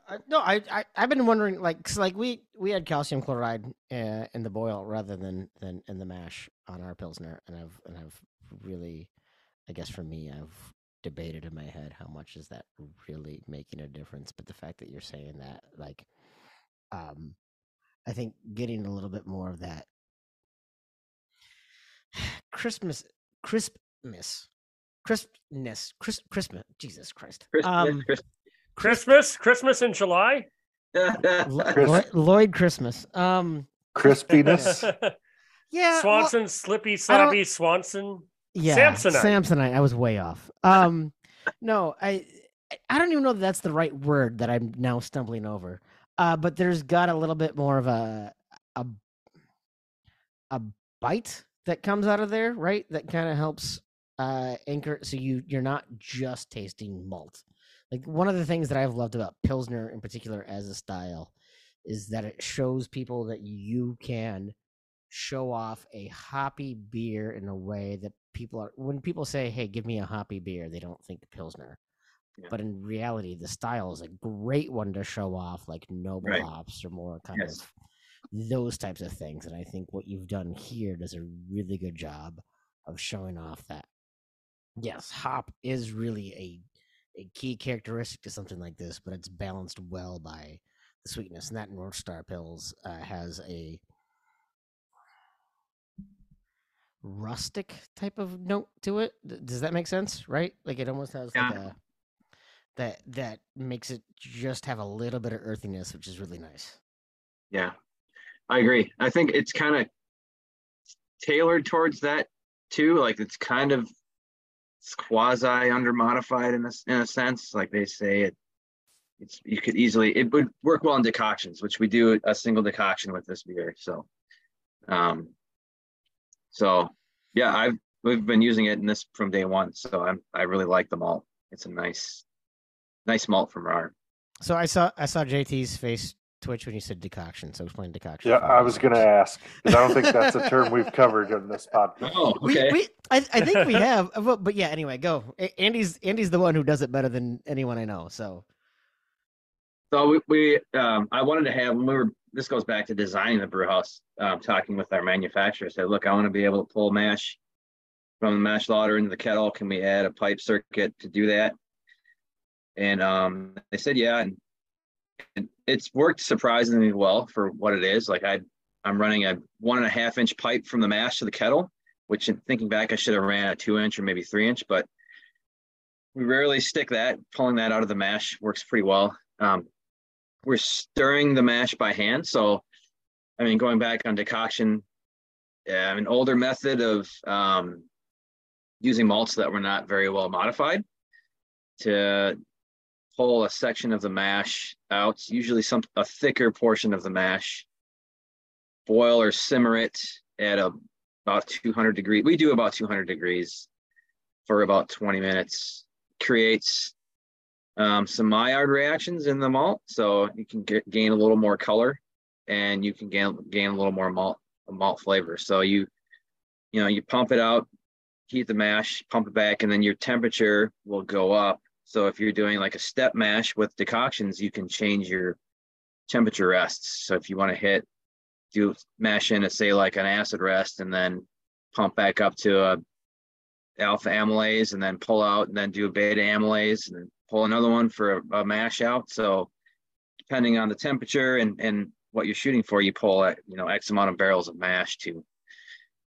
Uh, no, I, I I've been wondering like 'cause, like we we had calcium chloride uh, in the boil rather than than in the mash on our pilsner, and I've and I've really, I guess for me, I've debated in my head how much is that really making a difference. But the fact that you're saying that, like, um, I think getting a little bit more of that [sighs] Christmas crispness, crispness, crisp, Christmas. Jesus Christ. Chris, Um, Chris- Christmas, Christmas in July. [laughs] Lo- Lloyd, Lloyd Christmas. Um, Crispiness. [laughs] yeah, well, Swanson, Slippy, I Sloppy, Swanson. yeah, Samsonite. Samsonite. I was way off. Um, no, I, I don't even know that that's the right word that I'm now stumbling over. Uh, but there's got a little bit more of a, a, a bite that comes out of there, right? That kind of helps uh anchor so you you're not just tasting malt. Like one of the things that I've loved about Pilsner in particular as a style is that it shows people that you can show off a hoppy beer in a way that people are when people say, Hey, give me a hoppy beer, they don't think Pilsner. Yeah. But in reality, the style is a great one to show off like noble Right. hops or more kind Yes. of those types of things. And I think what you've done here does a really good job of showing off that yes, hop is really a a key characteristic to something like this, but it's balanced well by the sweetness. And that North Star Pils uh, has a rustic type of note to it. Does that make sense? Right? Like it almost has like a that that makes it just have a little bit of earthiness, which is really nice. Yeah, I agree. I think it's kind of tailored towards that too. Like it's kind of it's quasi under modified in a, in a sense. Like they say it, it's you could easily it would work well in decoctions, which we do a single decoction with this beer. So, um, so yeah, I've we've been using it in this from day one. So I'm I really like the malt. It's a nice, nice malt from Rahr. So I saw I saw JT's face twitch when you said decoction. So explain decoction. Yeah, I was going to ask because I don't think that's a term we've covered in this podcast. [laughs] Oh, okay. we I, I [laughs] think we have, uh, but, but yeah. Anyway, go. Andy's Andy's the one who does it better than anyone I know. So So we, we um, I wanted to have when we were this goes back to designing the brew house, um, talking with our manufacturer, said, look, I want to be able to pull mash from the mash lauter into the kettle. Can we add a pipe circuit to do that? And um, they said, yeah, and, and it's worked surprisingly well for what it is. Like I, I'm running a one and a half inch pipe from the mash to the kettle, which in thinking back, I should have ran a two inch or maybe three inch, but we rarely stick that. Pulling that out of the mash works pretty well. Um, we're stirring the mash by hand. So, I mean, going back on decoction, yeah, an older method of um, using malts that were not very well modified to pull a section of the mash out, usually some a thicker portion of the mash. Boil or simmer it at a, about 200 degrees. We do about 200 degrees for about 20 minutes. Creates um, some Maillard reactions in the malt, so you can get, gain a little more color, and you can gain gain a little more malt malt flavor. So you you know you pump it out, heat the mash, pump it back, and then your temperature will go up. So if you're doing like a step mash with decoctions, you can change your temperature rests. So if you want to hit do mash in a say like an acid rest and then pump back up to a alpha amylase and then pull out and then do a beta amylase and pull another one for a, a mash out. So depending on the temperature and, and what you're shooting for, you pull at, you know, X amount of barrels of mash to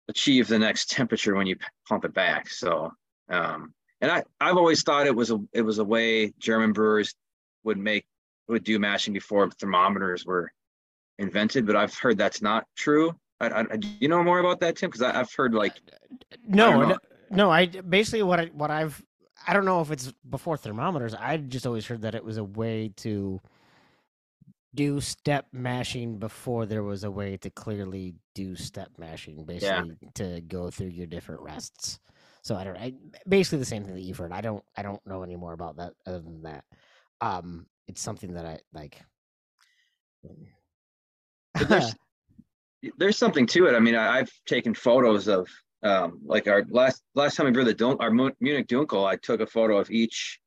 achieve the next temperature when you pump it back. So, um, and I, I've always thought it was a, it was a way German brewers would make, would do mashing before thermometers were invented, but I've heard that's not true. I, I, do you know more about that, Tim? Because I've heard like no, no, no. I basically what I what I've I don't know if it's before thermometers. I just always heard that it was a way to do step mashing before there was a way to clearly do step mashing, basically yeah. to go through your different rests. So I don't. I basically the same thing that you've heard. I don't. I don't know any more about that other than that. Um, it's something that I like. there's, [laughs] there's something to it. I mean, I, have taken photos of um, like our last last time we brewed the Dun- our Munich Dunkel. I took a photo of each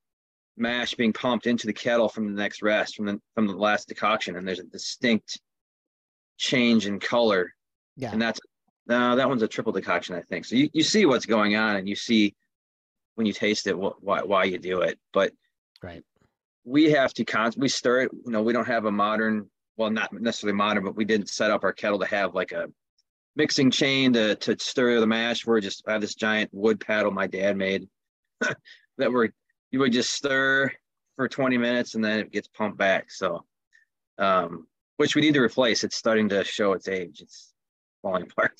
mash being pumped into the kettle from the next rest from the from the last decoction, and there's a distinct change in color. Yeah, and that's uh, that one's a triple decoction, I think. So you, you see what's going on, and you see when you taste it what, why why you do it. But right, we have to con we stir it. You know, we don't have a modern, well, not necessarily modern, but we didn't set up our kettle to have like a mixing chain to to stir the mash. We're just I have this giant wood paddle my dad made [laughs] that we're you would just stir for 20 minutes and then it gets pumped back. So, um, which we need to replace. It's starting to show its age. It's falling [laughs] apart.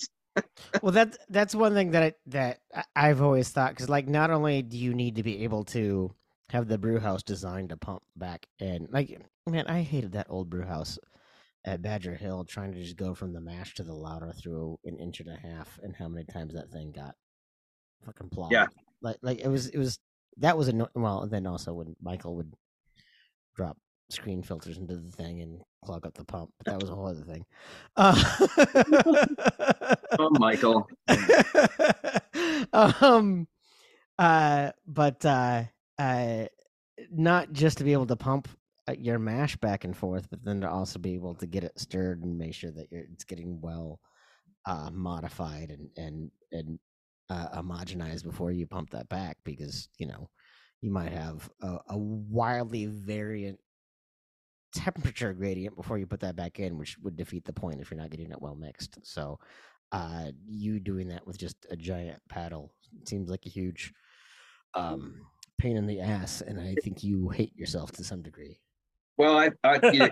Well, that that's one thing that I, that I've always thought because like not only do you need to be able to have the brew house designed to pump back in, like man, I hated that old brew house at Badger Hill trying to just go from the mash to the lauter through an inch and a half, and how many times that thing got fucking plowed. Yeah, like like it was it was that was a well. And then also when Michael would drop screen filters into the thing and clog up the pump, but that was a whole other thing. [laughs] Uh, oh, Michael. [laughs] um, uh, but uh, uh, not just to be able to pump uh, your mash back and forth, but then to also be able to get it stirred and make sure that it's getting well uh, modified and and and uh, homogenized before you pump that back because you know you might have a, a wildly variant temperature gradient before you put that back in, which would defeat the point if you're not getting it well mixed. So, uh, you doing that with just a giant paddle seems like a huge um, pain in the ass, and I [laughs] think you hate yourself to some degree. Well, I, I [laughs] yeah,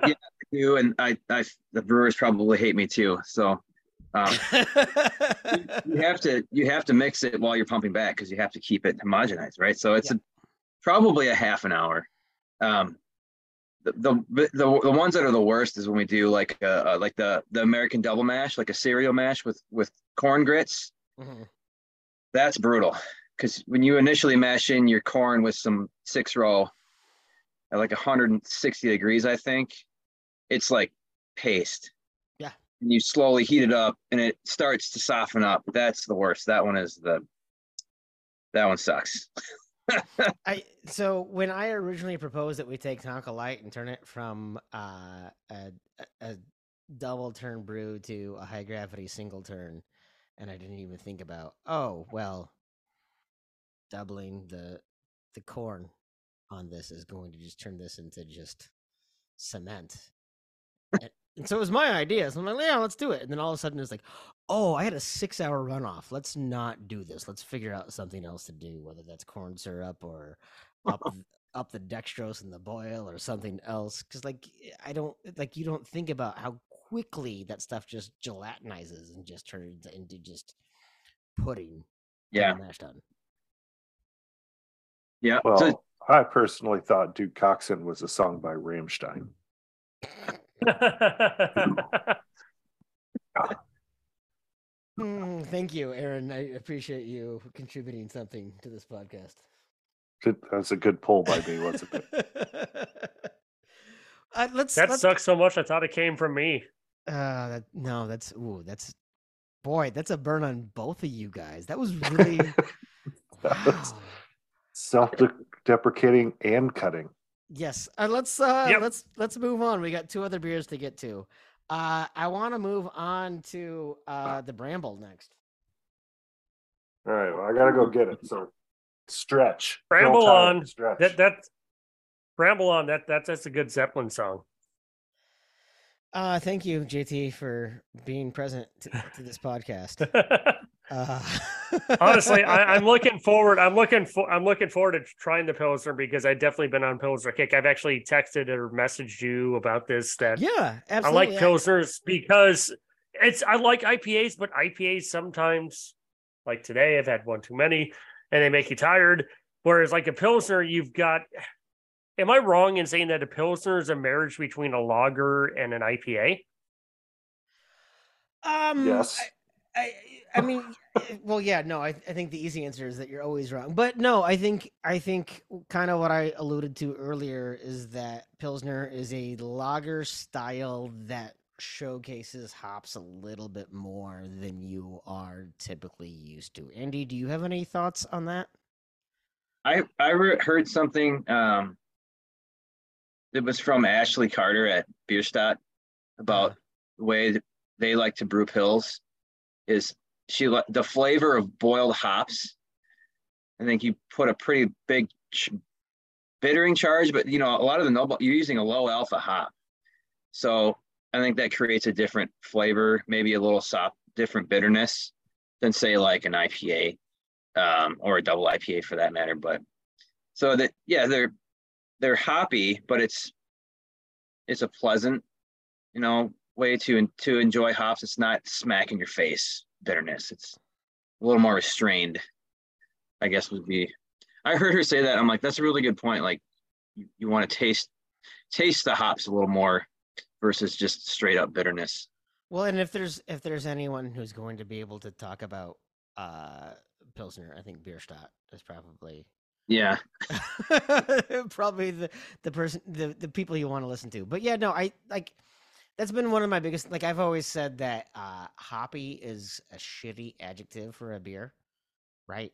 yeah, I and I, I, the brewers probably hate me too. So, um, you [laughs] have to you have to mix it while you're pumping back because you have to keep it homogenized, right? So it's yeah. a, probably a half an hour. Um, the, the, the the ones that are the worst is when we do like uh, like the the American double mash, like a cereal mash with with corn grits. Mm-hmm. That's brutal because when you initially mash in your corn with some six row at like 160 degrees, I think it's like paste Yeah. and you slowly heat it up and it starts to soften up. That's the worst. That one is the that one sucks. [laughs] I so when I originally proposed that we take Tonka Light and turn it from uh, a, a double turn brew to a high gravity single turn, and I didn't even think about oh well, doubling the the corn on this is going to just turn this into just cement. [laughs] and, and so it was my idea. So I'm like, yeah, let's do it. And then all of a sudden it's like, oh, I had a six hour runoff. Let's not do this. Let's figure out something else to do, whether that's corn syrup or up [laughs] up the dextrose in the boil or something else. Cause like eh, I don't eh, like you don't think about how quickly that stuff just gelatinizes and just turns into just pudding. Yeah. Mashed on. Yeah. Well, so I personally thought Duke Coxon was a song by Rammstein. [laughs] Mm, thank you, Aaron. I appreciate you contributing something to this podcast. That's a good pull by me, wasn't [laughs] it? uh, let's that let's, sucks so much. I thought it came from me. Uh, that, no, that's ooh, that's boy, that's a burn on both of you guys. That was really [laughs] wow. self-deprecating and cutting. Yes. Uh, let's uh Yep. let's let's move on. We got two other beers to get to. Uh I want to move on to uh the Bramble next. All right, well, I gotta go get it. So stretch. Roll Ramble on. Stretch. That that ramble on. That that that's a good Zeppelin song. Uh thank you JT for being present to, to this [laughs] podcast. [laughs] Uh [laughs] Honestly, I, I'm looking forward. I'm looking for. I'm looking forward to trying the Pilsner because I've definitely been on Pilsner kick. I've actually texted or messaged you about this. That Yeah, I like Pilsners because it's. I like IPAs, but IPAs sometimes, like today, I've had one too many, and they make you tired. Whereas like a Pilsner, you've got. Am I wrong in saying that a Pilsner is a marriage between a lager and an IPA? Um Yes. I, I, I mean, eh, well, yeah, no. I, I think the easy answer is that you're always wrong. But no, I think I think kind of what I alluded to earlier is that pilsner is a lager style that showcases hops a little bit more than you are typically used to. Andy, do you have any thoughts on that? I I re- heard something. Um, it was from Ashleigh Carter at Bierstadt about the way they like to brew Pils. Is she the flavor of boiled hops? I think you put a pretty big ch- bittering charge, but you know a lot of the noble you're using a low alpha hop, so I think that creates a different flavor, maybe a little soft, different bitterness than say like an IPA um, or a double IPA for that matter. But so that yeah, they're they're hoppy, but it's it's a pleasant, you know, way to to enjoy hops. It's not smack in your face bitterness. It's a little more restrained, I guess would be. I heard her say that. I'm like, that's a really good point. Like, you, you want to taste taste the hops a little more versus just straight up bitterness. Well, and if there's if there's anyone who's going to be able to talk about uh pilsner, I think Bierstadt is probably Yeah, [laughs] probably the the person the the people you want to listen to but yeah no i like that's been one of my biggest like i've always said that uh hoppy is a shitty adjective for a beer right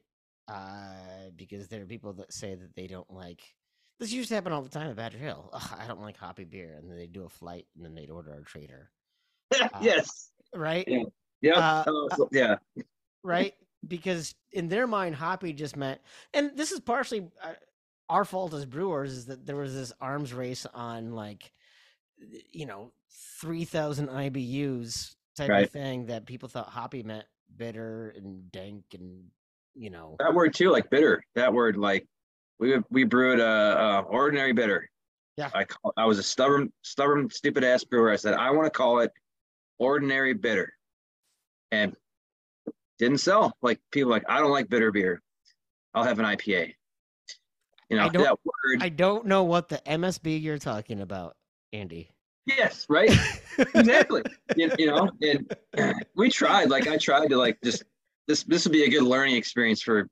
uh because there are people that say that they don't like this used to happen all the time at badger hill Ugh, i don't like hoppy beer and then they do a flight and then they'd order a trader [laughs] yes, right Yeah. yeah, Uh, Oh, yeah. right? [laughs] Because in their mind, hoppy just meant, and this is partially uh, our fault as brewers, is that there was this arms race on like, you know, three thousand IBUs type Right. of thing that people thought hoppy meant bitter and dank and you know, That word too, like bitter. That word, like we we brewed a, a ordinary bitter. Yeah. I call, I was a stubborn, stubborn, stupid ass brewer. I said I want to call it ordinary bitter, and didn't sell. Like people like I don't like bitter beer. I'll have an IPA. You know I don't- that word. I don't know what the MSB you're talking about, Andy. Yes, right. exactly. you, you know, and [clears throat] we tried. Like I tried to like just this. This would be a good learning experience for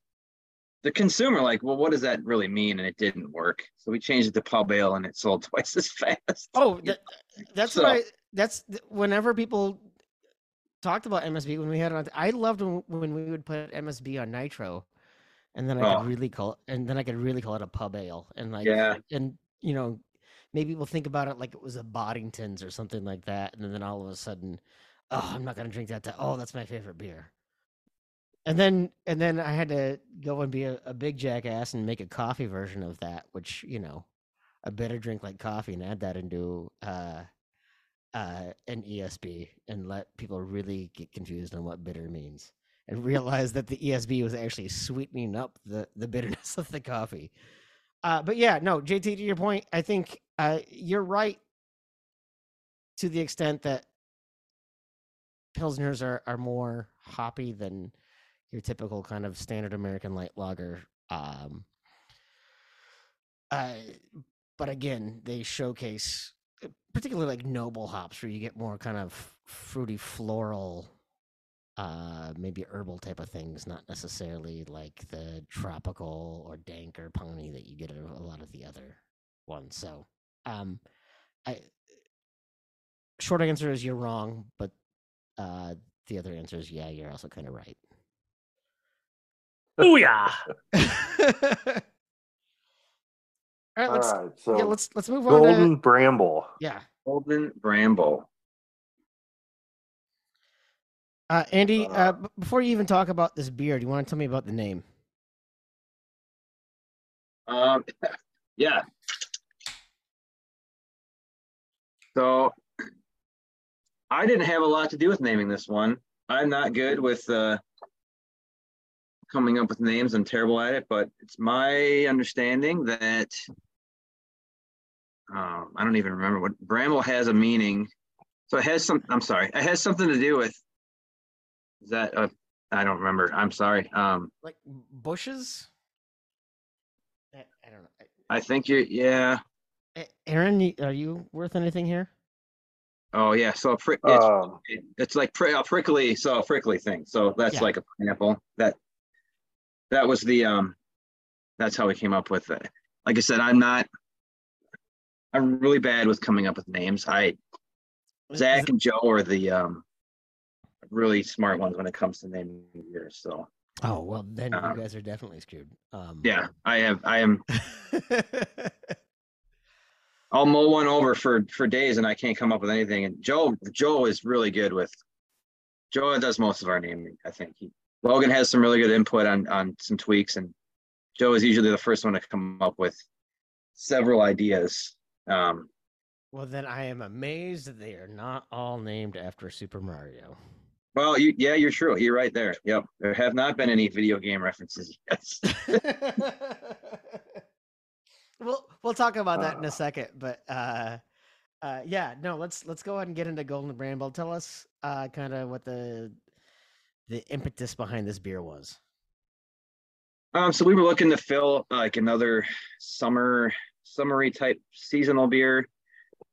the consumer. Like, well, what does that really mean? And it didn't work. So we changed it to pub ale, and it sold [laughs] twice as fast. Oh, [laughs] that, that's So- what I. That's whenever people talked about MSB when we had it on. I loved when, when we would put MSB on Nitro, and then I Oh. could really call, and then I could really call it a pub ale, and like, Yeah. and you know, maybe we'll think about it like it was a Boddington's or something like that, and then all of a sudden, oh, I'm not gonna drink that. Oh, that's my favorite beer. And then, and then I had to go and be a, a big jackass and make a coffee version of that, which you know, a bitter drink like coffee, and add that into uh, uh, an ESB, and let people really get confused on what bitter means, and realize that the ESB was actually sweetening up the the bitterness [laughs] of the coffee. Uh, but yeah, no, JT, to your point, I think uh, you're right to the extent that pilsners are are more hoppy than your typical kind of standard American light lager. Um, uh, but again, they showcase uh, particularly like noble hops where you get more kind of fruity floral uh maybe herbal type of things not necessarily like the tropical or dank or pony that you get a lot of the other ones so um i short answer is you're wrong but uh the other answer is yeah you're also kind of right Booyah! [laughs] all right let's right, so yeah let's let's move on to, Golden Bramble. yeah Golden Bramble. uh andy uh, Uh, b- before you even talk about this beer do you want to tell me about the name Um, [laughs] yeah. So I didn't have a lot to do with naming this one. I'm not good with uh, coming up with names. I'm terrible at it, but it's my understanding that um, I don't even remember what bramble has a meaning. So it has some. I'm sorry. It has something to do with. Is that? Uh, I don't remember. I'm sorry. Um, like bushes i, I don't know I- I think you're. Yeah. A- Aaron, are you worth anything here? Oh yeah. So pri- it's, Um, it- it's like pri- a prickly, so a prickly thing. So that's Yeah. like a pineapple. That that was the um. That's how we came up with it. Like I said, I'm not. I'm really bad with coming up with names. I Zach and Joe are the um. Really smart ones when it comes to naming beers. So oh well, then uh, you guys are definitely screwed. Um, yeah, I have. I am. [laughs] I'll mull one over for for days and I can't come up with anything. And Joe Joe is really good with. Joe does most of our naming. I think he, Logan has some really good input on on some tweaks, and Joe is usually the first one to come up with several ideas. Um, well, then I am amazed that they are not all named after Super Mario. well, you yeah, you're true. You're right there. Yep, there have not been any video game references yet. [laughs] [laughs] [laughs] we'll we'll talk about that in a Uh. second, but uh, uh, yeah, no, let's let's go ahead and get into Golden Bramble. Tell us uh, kind of what the the impetus behind this beer was. Um, so we were looking to fill like another summer, summery type seasonal beer.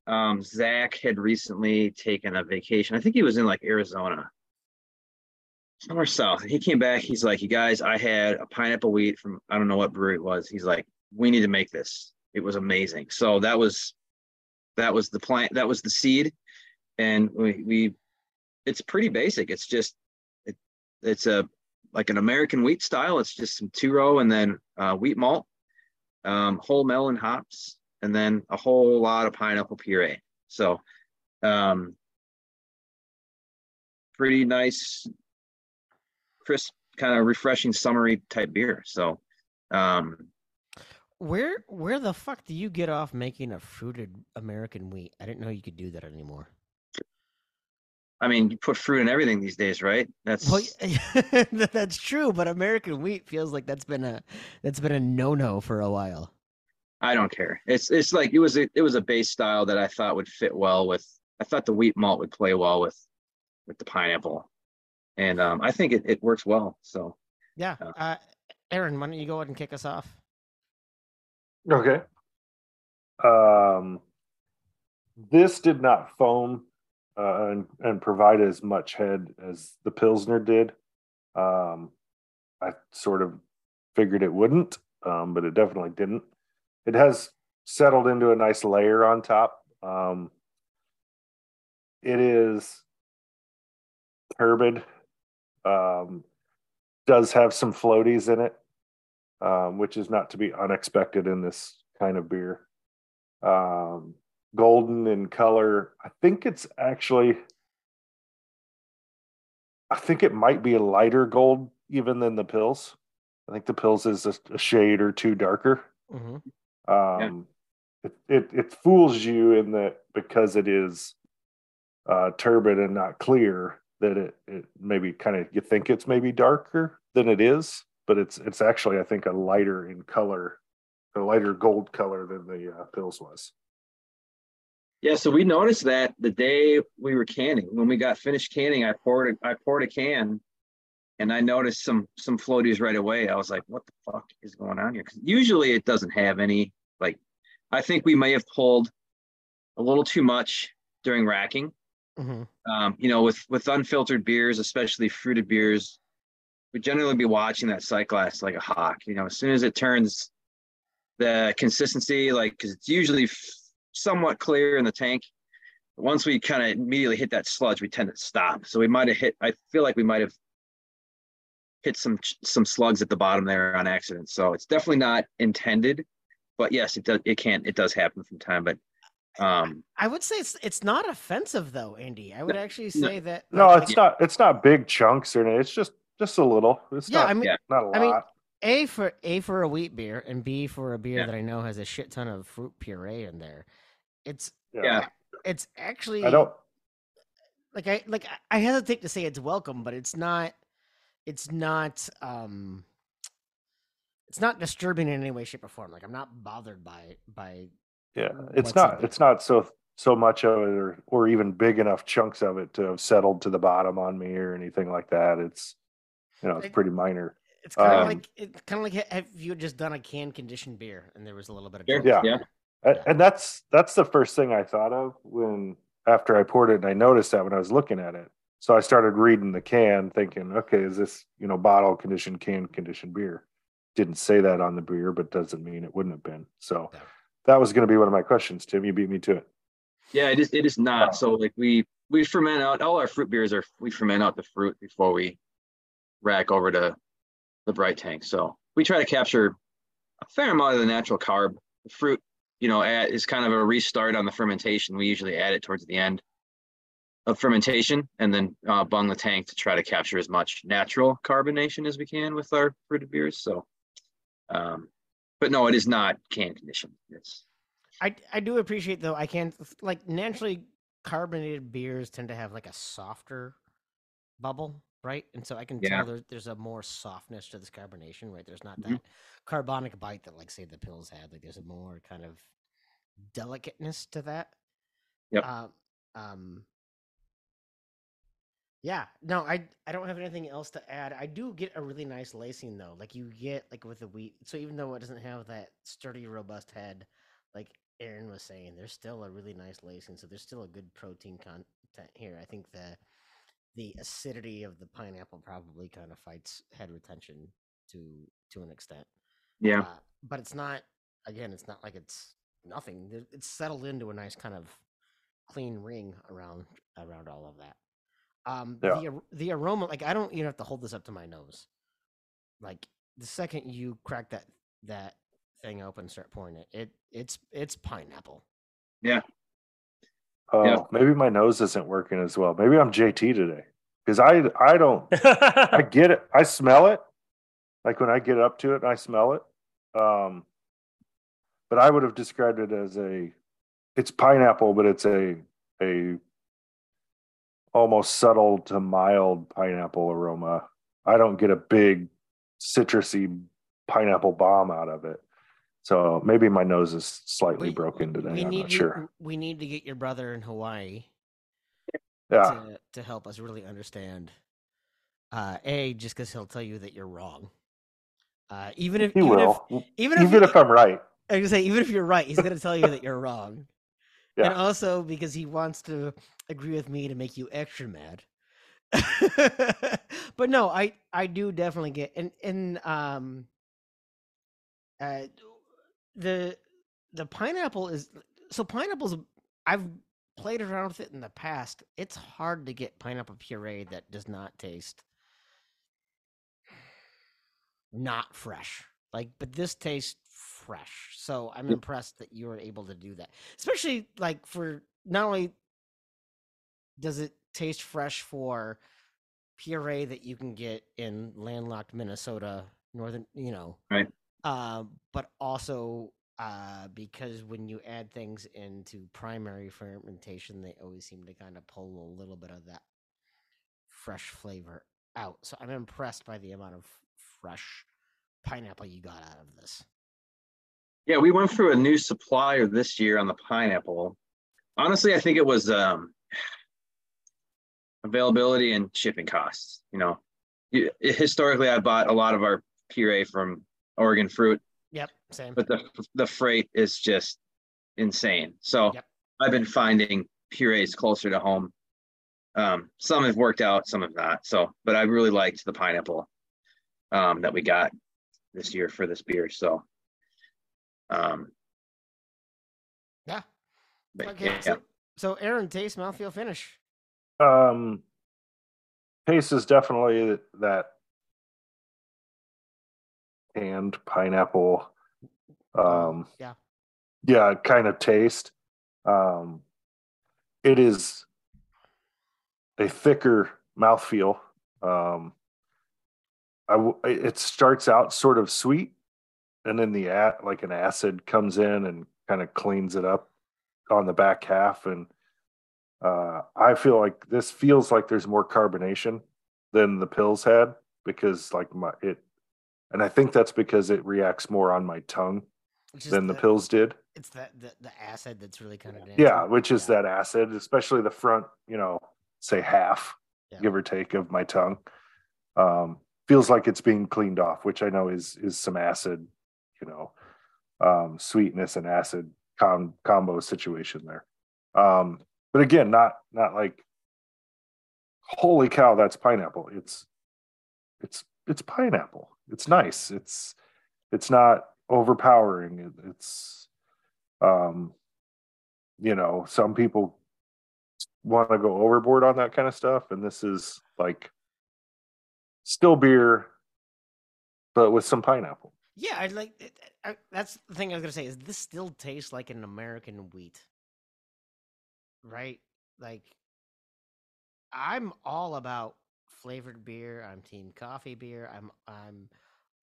Um, Zach had recently taken a vacation. I think he was in like Arizona, somewhere south. He came back. He's like, "You guys, I had a pineapple wheat from I don't know what brewery it was." He's like, "We need to make this. It was amazing." So that was that was the plant. That was the seed, and we we. It's pretty basic. It's just it, it's a like an American wheat style. It's just some two row and then uh, wheat malt, um, Huell Melon hops, and then a whole lot of pineapple puree. So, um, pretty nice, crisp, kind of refreshing, summery type beer. So, um, Where where the fuck do you get off making a fruited American wheat? I didn't know you could do that anymore. I mean, you put fruit in everything these days, right? That's Well, [laughs] that's true, but American wheat feels like that's been a that's been a no no for a while. I don't care. It's it's like it was a it was a base style that I thought would fit well with. I thought the wheat malt would play well with with the pineapple, and um, I think it, it works well. So Yeah, Yeah. uh, Aaron, why don't you go ahead and kick us off? Okay. Um, this did not foam uh, and, and provide as much head as the Pilsner did. Um, I sort of figured it wouldn't, um, but it definitely didn't. It has settled into a nice layer on top. Um, it is turbid. Um, does have some floaties in it um, which is not to be unexpected in this kind of beer. Um, golden in color. I think it's actually, I think it might be a lighter gold even than the Pils. I think the Pils is a, a shade or two darker. hmm Um, it, it it fools you in that because it is uh, turbid and not clear that it, it maybe kind of you think it's maybe darker than it is, but it's it's actually I think a lighter in color, a lighter gold color than the uh, Pils was. yeah, so we noticed that the day we were canning, when we got finished canning, I poured a, I poured a can, and I noticed some some floaties right away. I was like, "What the fuck is going on here?" Because usually it doesn't have any like I think we may have pulled a little too much during racking. Mhm. Um, you know, with with unfiltered beers, especially fruited beers, we generally be watching that sight glass like a hawk. You know, as soon as it turns the consistency, like because it's usually f- somewhat clear in the tank. Once we kind of immediately hit that sludge, we tend to stop. So we might have hit. I feel like we might have hit some some slugs at the bottom there on accident. So it's definitely not intended, but yes, it does. It can. It does happen from time. But um, I would say it's it's not offensive though, Andy. I would actually no. say that. No, like, it's not. It's not big chunks or anything. It's just just a little. It's Yeah, not. I mean, not a lot. I mean, A for A for a wheat beer, and B for a beer Yeah. that I know has a shit ton of fruit puree in there. It's yeah, it's actually I don't. like I like I- I hesitate to say it's welcome, but it's not it's not um it's not disturbing in any way, shape, or form. Like I'm not bothered by by Yeah, it's not. It's not so so much of it, or or even big enough chunks of it to have settled to the bottom on me or anything like that. It's you know, it's Like- pretty minor. it's kind of Um, like it's kind of like ha- have you just done a can conditioned beer and there was a little bit of Sure, yeah. yeah. Yeah. And that's that's the first thing I thought of when after I poured it, and I noticed that when I was looking at it. So I started reading the can, thinking, okay, is this you know bottle conditioned, can conditioned beer? Didn't say that on the beer, but doesn't mean it wouldn't have been. So Yeah. that was going to be one of my questions, Tim. You beat me to it. Yeah, it is. It is not. So like we we ferment out all our fruit beers are we ferment out the fruit before we rack over to the bright tank. So we try to capture a fair amount of the natural carb. The fruit, you know, is kind of a restart on the fermentation. We usually add it towards the end of fermentation and then uh, bung the tank to try to capture as much natural carbonation as we can with our fruited beers. So, um, but no, it is not can conditioned. It's I I do appreciate though. I can't like naturally carbonated beers tend to have like a softer bubble, right? And so I can Yeah. tell there's there's a more softness to this carbonation, right? There's not Mhm. that carbonic bite that like say the Pils had. Like there's a more kind of delicateness to that. Yep. Um, um yeah, no, I I don't have anything else to add. I do get a really nice lacing though. Like you get like with the wheat. So even though it doesn't have that sturdy, robust head, like Aaron was saying, there's still a really nice lacing. So there's still a good protein content here. I think the the acidity of the pineapple probably kind of fights head retention to to an extent. yeah. Uh, but it's not. Again, it's not like it's nothing. It's settled into a nice kind of clean ring around around all of that. Um, Yeah. the the aroma, like I don't even have to hold this up to my nose. Like the second you crack that that thing open, start pouring it, it it's it's pineapple. Oh, Yeah. maybe my nose isn't working as well. Maybe I'm JT today because I I don't [laughs] I get it. I smell it. Like when I get up to it, I smell it. Um, but I would have described it as a, it's pineapple, but it's a a almost subtle to mild pineapple aroma. I don't get a big citrusy pineapple bomb out of it. So maybe my nose is slightly We- broken today. We I'm need not sure. We need to get your brother in Hawaii Yeah. to to help us really understand. Uh, a just because he'll tell you that you're wrong. Uh, even if He even will. if even if Even if I'm right. I was gonna say, even if you're right, he's gonna tell you that you're [laughs] wrong. Yeah. And also because he wants to agree with me to make you extra mad. [laughs] but no, I I do definitely get and and um uh the the pineapple is so pineapples I've played around with it in the past. It's hard to get pineapple puree that does not taste not fresh. Like, but this tastes fresh. So I'm impressed that you were able to do that. Especially like for not only does it taste fresh for puree that you can get in landlocked Minnesota, northern, you know, Right. Uh, but also uh, because when you add things into primary fermentation, they always seem to kind of pull a little bit of that fresh flavor out. So I'm impressed by the amount of fresh pineapple you got out of this. Yeah, we went through a new supplier this year on the pineapple. Honestly, I think it was um, availability and shipping costs. You know, historically, I bought a lot of our puree from Oregon Fruit, Yep, same. but the the freight is just insane. So Yep. I've been finding purees closer to home. Um, some have worked out, some have not. So, but I really liked the pineapple um, that we got this year for this beer. So, um, Yeah. but Okay. yeah, So, so Aaron, taste, mouthfeel, finish. Um, taste is definitely that and pineapple. Um, yeah. yeah, kind of taste. Um, it is a thicker mouthfeel. Um, I w- it starts out sort of sweet, and then the at like an acid comes in and kind of cleans it up on the back half, and uh, I feel like this feels like there's more carbonation than the Pils had because like my it, and I think that's because it reacts more on my tongue than the Pils did. It's the, the the acid that's really kind of Yeah, which is that acid, especially the front, you know, say half, Yeah. give or take, of my tongue. Um, feels like it's being cleaned off, which I know is is some acid, you know, um, sweetness and acid com- combo situation there. Um, but again, not not like holy cow, that's pineapple. It's it's it's pineapple. It's nice. It's it's not overpowering. It, it's um you know, some people want to go overboard on that kind of stuff, and this is like still beer, but with some pineapple. Yeah, I like I, that's the thing I was gonna say. Is this still tastes like an American wheat? Right? Like, I'm all about flavored beer. I'm team coffee beer. I'm I'm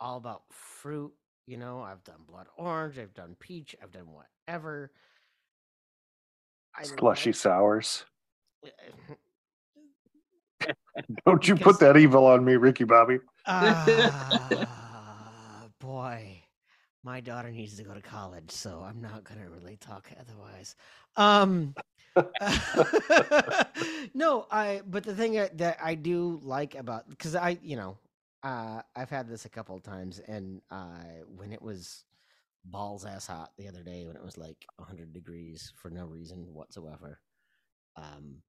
all about fruit. You know, I've done blood orange. I've done peach. I've done whatever. I Slushy sours. [laughs] Don't you Because- put that evil on me, Ricky Bobby. Ah, boy, my daughter needs to go to college, so I'm not gonna really talk otherwise. Um, [laughs] no, I. But the thing that that I do like about because I, you know, uh, I've had this a couple of times, and uh, when it was balls ass hot the other day, when it was like 100 degrees for no reason whatsoever, um,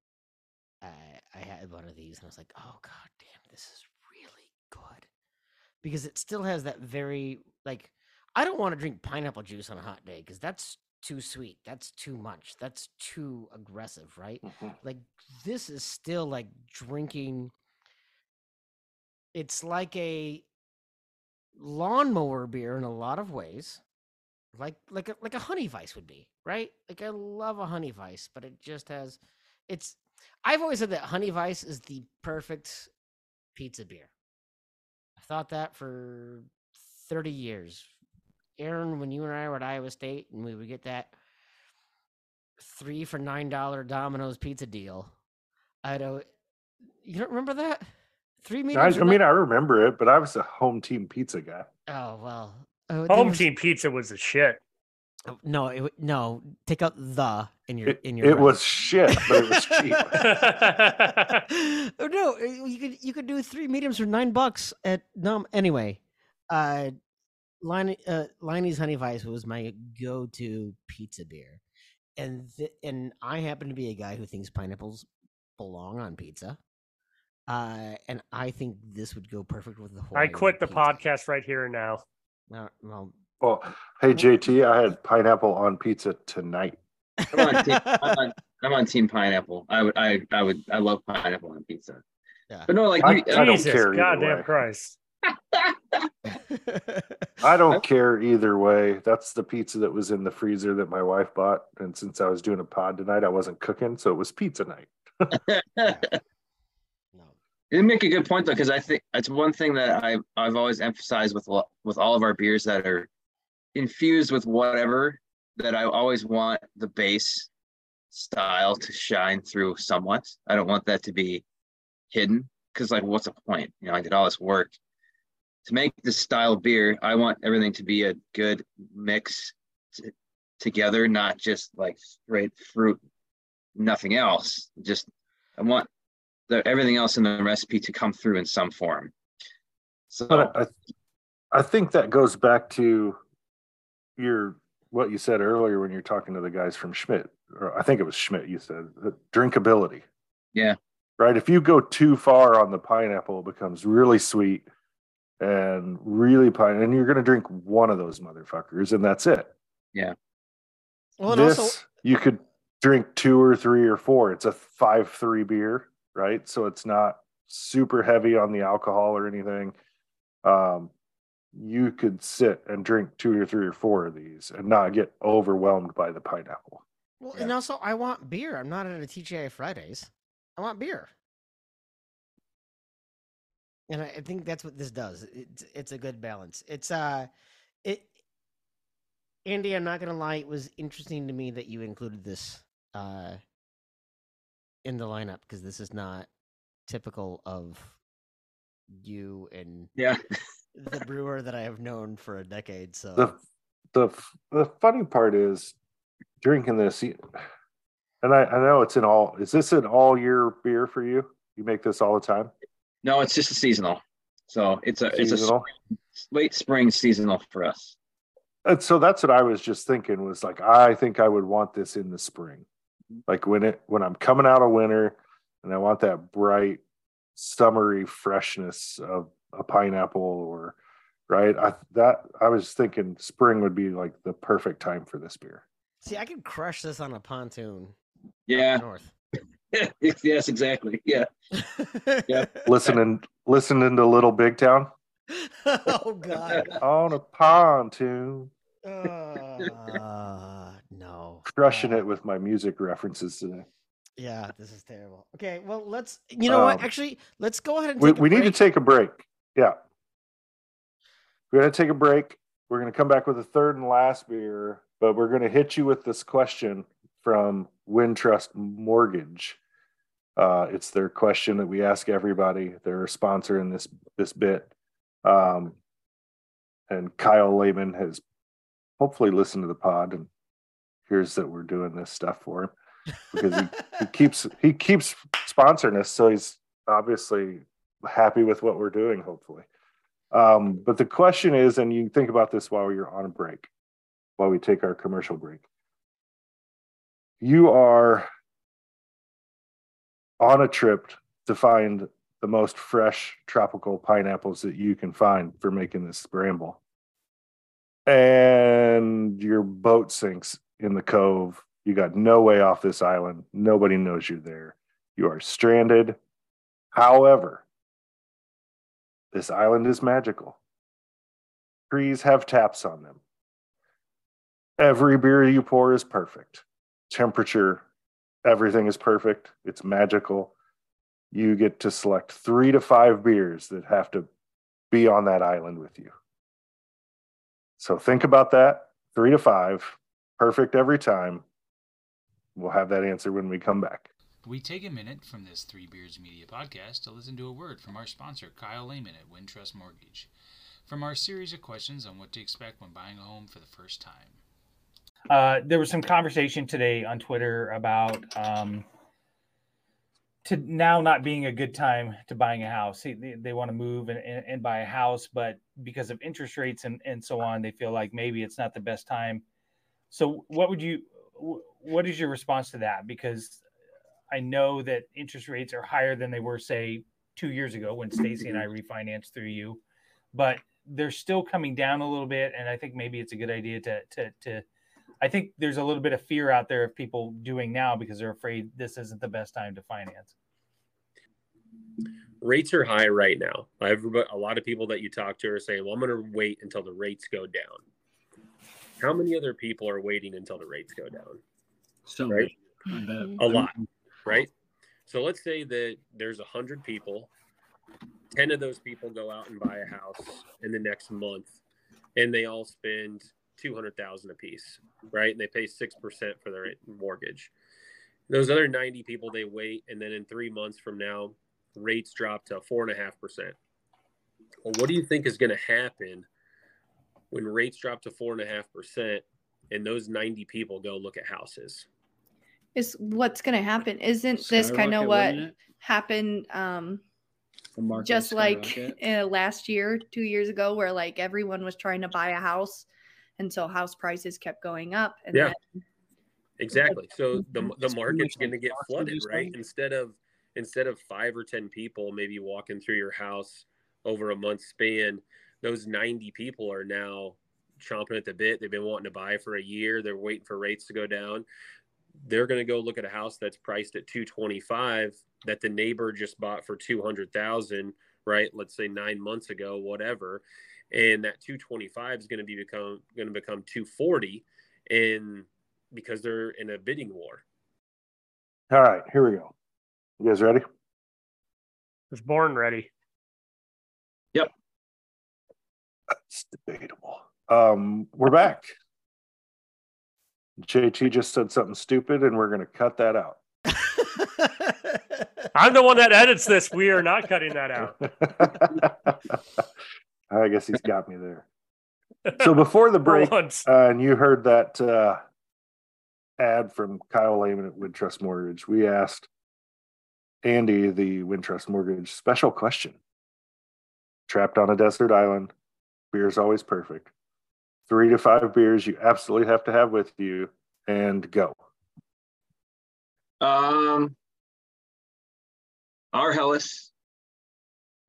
I I had one of these, and I was like, oh god damn, this is really good because it still has that very like I don't want to drink pineapple juice on a hot day because that's too sweet. That's too much. That's too aggressive, right? Mm-hmm. Like this is still like drinking. It's like a lawnmower beer in a lot of ways, like like a, like a Honey Weiss would be, right? Like I love a Honey Weiss, but it just has. It's. I've always said that Honey Weiss is the perfect pizza beer. I thought that for thirty years. Aaron, when you and I were at Iowa State and we would get that three for nine dollar Domino's pizza deal, I'd al- you don't remember that three I, meters. I mean, I remember it, but I was a home team pizza guy. oh well, oh, Home was- team pizza was the shit. oh, No, it, no. Take out the in your It, in your. it right. was shit, but it was cheap. [laughs] [laughs] oh no, you could you could do three mediums for nine bucks at no. Anyway, uh, Line uh, Leinie's Honey Weiss was my go-to pizza beer, and th- and I happen to be a guy who thinks pineapples belong on pizza. Uh, and I think this would go perfect with the. Whole. I quit the pizza. podcast right here and now. Well, well, Well, hey JT, I had [laughs] pineapple on pizza tonight. I'm on, team, I'm, on, I'm on team pineapple. I would, I, I would, I love pineapple on pizza. Yeah. But no, like I- you, I don't Jesus, care goddamn way. Christ. I don't care either way. That's the pizza that was in the freezer that my wife bought. And since I was doing a pod tonight, I wasn't cooking, so it was pizza night. [laughs] no. You make a good point though, because I think it's one thing that I've I've always emphasized with with all of our beers that are infused with whatever that I always want the base style to shine through somewhat. I don't want that to be hidden because like what's the point? You know, I did all this work to make this style of beer. I want everything to be a good mix t- together, not just like straight fruit, nothing else. Just I want the everything else in the recipe to come through in some form. So But I, I think that goes back to your what you said earlier when you're talking to the guys from Schmidt, or I think it was Schmidt. You said drinkability. Yeah. Right. If you go too far on the pineapple, it becomes really sweet and really pine, and you're going to drink one of those motherfuckers, and that's it. Yeah. Well, and this also, you could drink two or three or four. It's a five three beer, right? So it's not super heavy on the alcohol or anything. Um, you could sit and drink two or three or four of these and not get overwhelmed by the pineapple. well, and also, I want beer. I'm not at a TGI Fridays. I want beer. And I, think that's what this does. It's it's a good balance. It's uh, it. Andy, I'm not gonna lie. It was interesting to me that you included this uh in the lineup because this is not typical of you and Yeah. the brewer that I have known for a decade. [laughs] So The the the funny part is drinking this, and I, I know it's an all. Is this an all year beer for you? You make this all the time. No, it's just a seasonal. So it's a it's a Seasonal? late spring seasonal for us. And so that's what I was just thinking was like, I think I would want this in the spring. Like when it when I'm coming out of winter and I want that bright, summery freshness of a pineapple or right. I that I was thinking spring would be like the perfect time for this beer. see, I could crush this on a pontoon. Yeah. north. [laughs] yes, exactly. Yeah. Yeah. [laughs] Listening listening to Little Big Town [laughs] oh God. on a pontoon. Uh, no. Crushing Uh, it with my music references today. Yeah, this is terrible. Okay, well, let's. You know what? Um, Actually, let's go ahead and we, a we need to take a break. Yeah. We're going to take a break. We're going to come back with a third and last beer, but we're going to hit you with this question from Wintrust Mortgage. Uh, it's their question that we ask everybody. They're a sponsor in this this bit. Um, and Kyle Lehman has hopefully listened to the pod and hears that we're doing this stuff for him because he, he [laughs] keeps he keeps sponsoring us, so he's obviously happy with what we're doing. Hopefully, um, but the question is, and you think about this while you're on a break, while we take our commercial break. You are on a trip to find the most fresh tropical pineapples that you can find for making this scramble. And your boat sinks in the cove. You got no way off this island. Nobody knows you're there. You are stranded. However, this island is magical. Trees have taps on them. Every beer you pour is perfect. Temperature, everything is perfect. It's magical. You get to select three to five beers that have to be on that island with you. So think about that. Three to five, perfect every time. We'll have that answer when we come back. We take a minute from this Three Beards Media podcast to listen to a word from our sponsor, Kyle Lehman at Wintrust Mortgage. From our series of questions on what to expect when buying a home for the first time. Uh, there was some conversation today on Twitter about um, to now not being a good time to buying a house. They, they, want to move and, and, and buy a house, but because of interest rates and, and so on, they feel like maybe it's not the best time. So, what would you, what is your response to that? Because I know that interest rates are higher than they were, say, two years ago when Stacy and I refinanced through you, but they're still coming down a little bit. And I think maybe it's a good idea to, to, to, I think there's a little bit of fear out there of people doing now because they're afraid this isn't the best time to finance. rates are high right now. Everybody, a lot of people that you talk to are saying, "Well, I'm going to wait until the rates go down." How many other people are waiting until the rates go down? So Right. A lot, right? So let's say that there's a hundred people. Ten of those people go out and buy a house in the next month, and they all spend two hundred thousand apiece, right? And they pay six percent for their mortgage. Those other ninety people they wait, and then in three months from now, rates drop to four and a half percent. Well, what do you think is going to happen when rates drop to four and a half percent, and those ninety people go look at houses? Is what's going to happen? Isn't this kind of what happened? Um, The market just like uh, last year, two years ago, where like everyone was trying to buy a house, and so house prices kept going up. And Yeah. then Exactly. So the the market's going to get flooded, right? Instead of instead of five or ten people maybe walking through your house over a month span, those ninety people are now chomping at the bit. They've been wanting to buy for a year. They're waiting for rates to go down. They're going to go look at a house that's priced at two twenty five that the neighbor just bought for two hundred thousand, right? Let's say nine months ago, whatever. And that two twenty five is going to be become going to become two forty, and because they're in a bidding war. All right, here we go. You guys ready? was born ready. It's debatable. Um, we're back. JT just said something stupid, and we're going to cut that out. [laughs] [laughs] I'm the one that edits this. We are not cutting that out. [laughs] I guess he's got me there. [laughs] So before the break, uh, and you heard that uh, ad from Kyle Lehman at Wintrust Mortgage, we asked Andy, the Wintrust Mortgage, special question. Trapped on a desert island, beer is always perfect. Three to five beers you absolutely have to have with you, and go. Um, our Helles,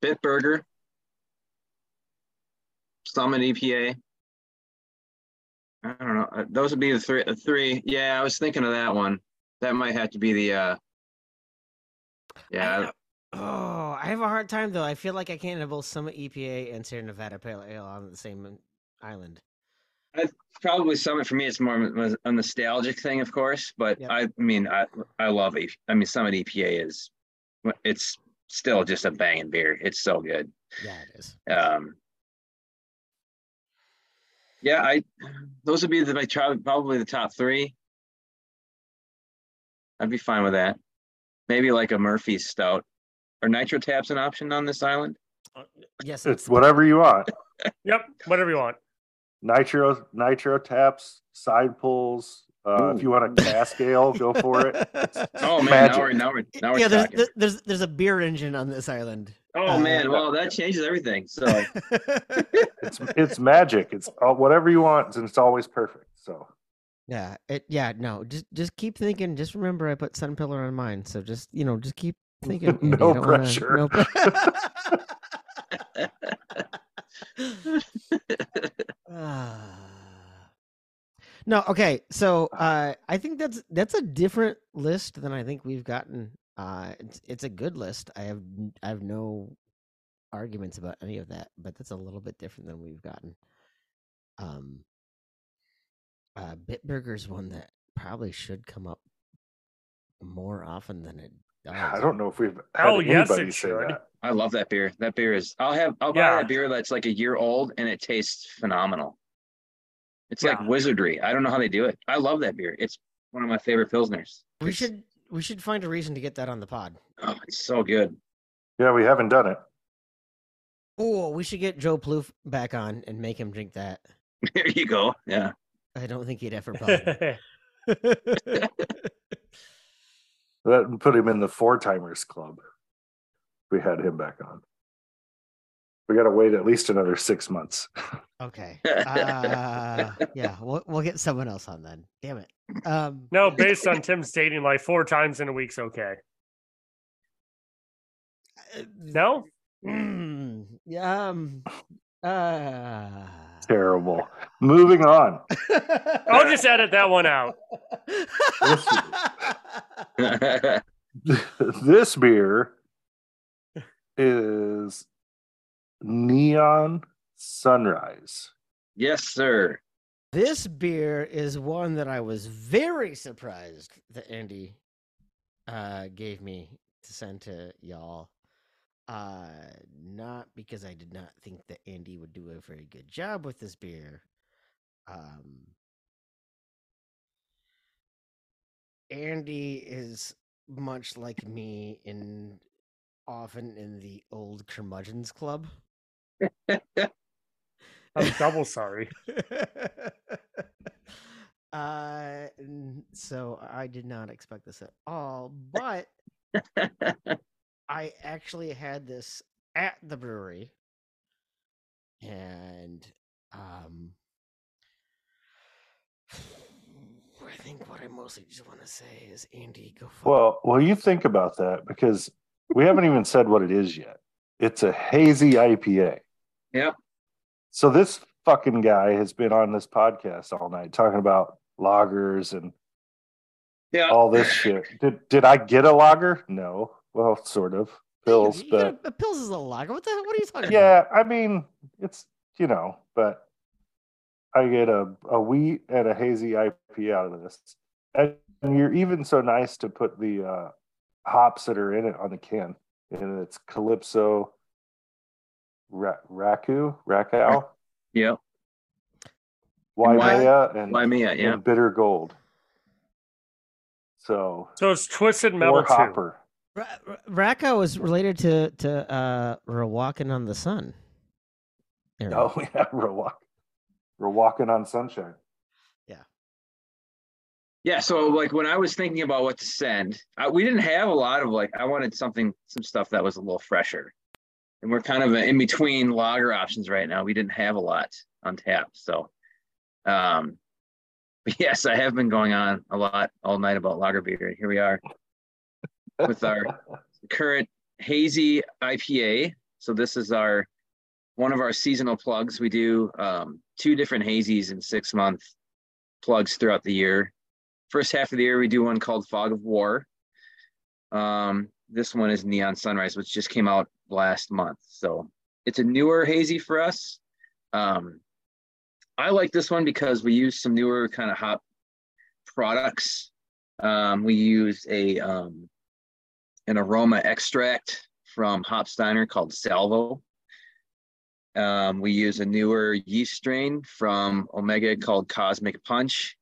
Bitburger, Summit EPA. I don't know. Uh, Those would be the three. The three. Yeah, I was thinking of that one. That might have to be the. uh Yeah, Oh, I have a hard time though. I feel like I can't have both Summit EPA and Sierra Nevada Pale Ale on the same island. probably Summit for me. It's more of a nostalgic thing, of course. But Yep. I, I mean, I I love. I mean, Summit EPA is, it's still just a banging beer. It's so good. Yeah, it is. Um, yeah, I those would be the my probably the top three. I'd be fine with that. Maybe like a Murphy's Stout. Are nitro taps an option on this island? Uh, yes, It's whatever you want. [laughs] Yep, whatever you want. Nitro, nitro taps, side pulls. Uh, if you want a cask ale, go for it. [laughs] Oh man, Magic. now we're now we're now we're yeah, there's, talking. there's there's a beer engine on this island. oh uh, man, well that changes everything. So [laughs] It's it's magic. It's all, whatever you want, and it's always perfect. So yeah, it yeah no, just just keep thinking. Just remember, I put Sun Pillar on mine, so just you know, just keep thinking. [laughs] No I don't wanna- pressure. no pre- Ah. No, okay. So uh, I think that's that's a different list than I think we've gotten. Uh, it's it's a good list. I have n- I have no arguments about any of that, but that's a little bit different than we've gotten. Um, uh, Bitburger's one that probably should come up more often than it does. I don't know if we've had Oh, yes, anybody it say should. that. I love that beer. That beer is. I'll have. I'll buy Yeah. a beer that's like a year old and it tastes phenomenal. It's like wizardry. I don't know how they do it. I love that beer. It's one of my favorite pilsners. We It's- should we should find a reason to get that on the pod. Oh, it's so good. Yeah, we haven't done it. Oh, we should get Joe Plouffe back on and make him drink that. [laughs] There you go. Yeah. I don't think he'd ever [laughs] bother. That would put him in the four timers club. We had him back on. We got to wait at least another six months. [laughs] okay. [laughs] Uh, yeah, we'll we'll get someone else on then. Damn it. Um, no, [laughs] based on Tim's dating life, four times in a week's okay. No? mm, yeah, um, uh, Terrible. Moving on. [laughs] I'll just edit that one out. this beer is Neon Sunrise. yes, sir. This beer is one that I was very surprised that Andy uh, gave me to send to y'all. Uh, not because I did not think that Andy would do a very good job with this beer. Um, Andy is much like me in often in the old curmudgeons club. [laughs] I'm double sorry. [laughs] uh, so I did not expect this at all, but [laughs] I actually had this at the brewery, and um, [sighs] I think what I mostly just want to say is Andy, go. Fuck Well, well, you think about that because we haven't even said what it is yet. It's a hazy IPA. Yep. So this fucking guy has been on this podcast all night talking about lagers and Yeah. all this shit. Did did I get a lager? No. Well, sort of. Pils, You but a, Pils is a lager. What the hell? What are you talking yeah, I mean, it's you know, but I get a, a wheat and a hazy IP out of this. And you're even so nice to put the uh, hops that are in it on the can. And it's Calypso, Ra- Raku, Rakau, Yep. Waimea, and, Waimea, yeah. and Bitter Gold. So, So it's Twisted Metal or too. Hopper. Ra- Ra- Racco is related to to uh we're walking on the sun. Aaron. Oh, yeah, [laughs] we're, walk- we're walking on sunshine. Yeah. Yeah, so like when I was thinking about what to send, I, we didn't have a lot of like I wanted something, some stuff that was a little fresher, and we're kind of in between lager options right now. We didn't have a lot on tap, so um, [laughs] but yes, I have been going on a lot all night about lager beer. Here we are with our [laughs] current hazy IPA. So this is our one of our seasonal plugs. We do um, two different hazies in six month plugs throughout the year first half of the year we do one called fog of war um, this one is neon sunrise which just came out last month. So it's a newer hazy for us. Um, i like this one because we use some newer kind of hop products. Um, we use a um, an aroma extract from hopsteiner called salvo. Um, we use a newer yeast strain from omega called cosmic punch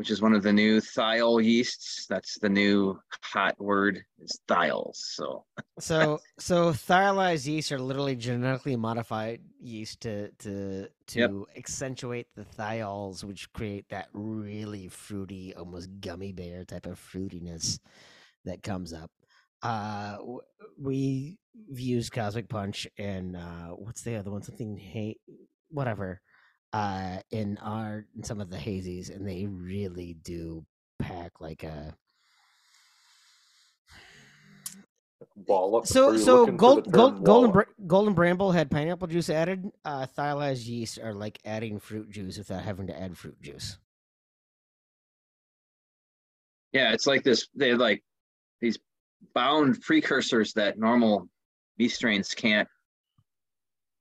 which is one of the new thiol yeasts. That's the new hot word is thiols. So [laughs] So so thiolized yeast are literally genetically modified yeast to to to Yep. accentuate the thiols, which create that really fruity, almost gummy bear type of fruitiness that comes up. Uh, we used Cosmic Punch and uh, what's the other one? Something hey, whatever. Uh, in our in some of the hazies, and they really do pack like a Ball so so gold, gold term golden wallop? bra- golden bramble had pineapple juice added. Uh, thiolized yeast are like adding fruit juice without having to add fruit juice. yeah, it's like this. They're like these bound precursors that normal yeast strains can't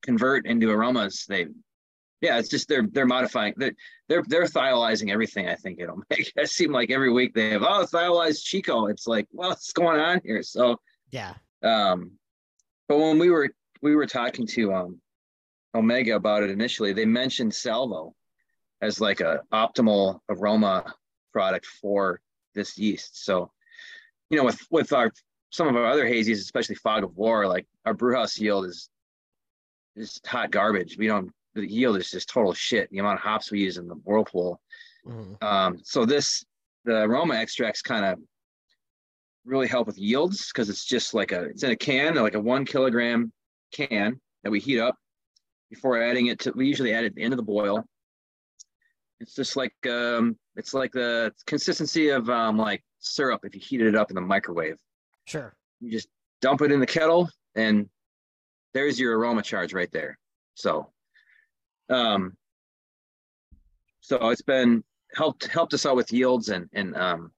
convert into aromas. They yeah, it's just they're they're modifying they're they're, they're thiolizing everything. I think [laughs] it'll make it seem like every week they have oh thiolized Chico. It's like well, what's going on here? So Yeah. Um, but when we were we were talking to um, Omega about it initially, they mentioned Salvo as like a optimal aroma product for this yeast. So, you know, with with our some of our other hazies, especially Fog of War, like our brewhouse yield is is hot garbage. We don't the yield is just total shit. The amount of hops we use in the whirlpool. Mhm. Um, so this the aroma extracts kind of really help with yields because it's just like a it's in a can, like a one kilogram can that we heat up before adding it to we usually add it at the end of the boil. It's just like um it's like the consistency of um like syrup if you heated it up in the microwave. Sure. You just dump it in the kettle and there's your aroma charge right there. So um so it's been helped helped us out with yields and and um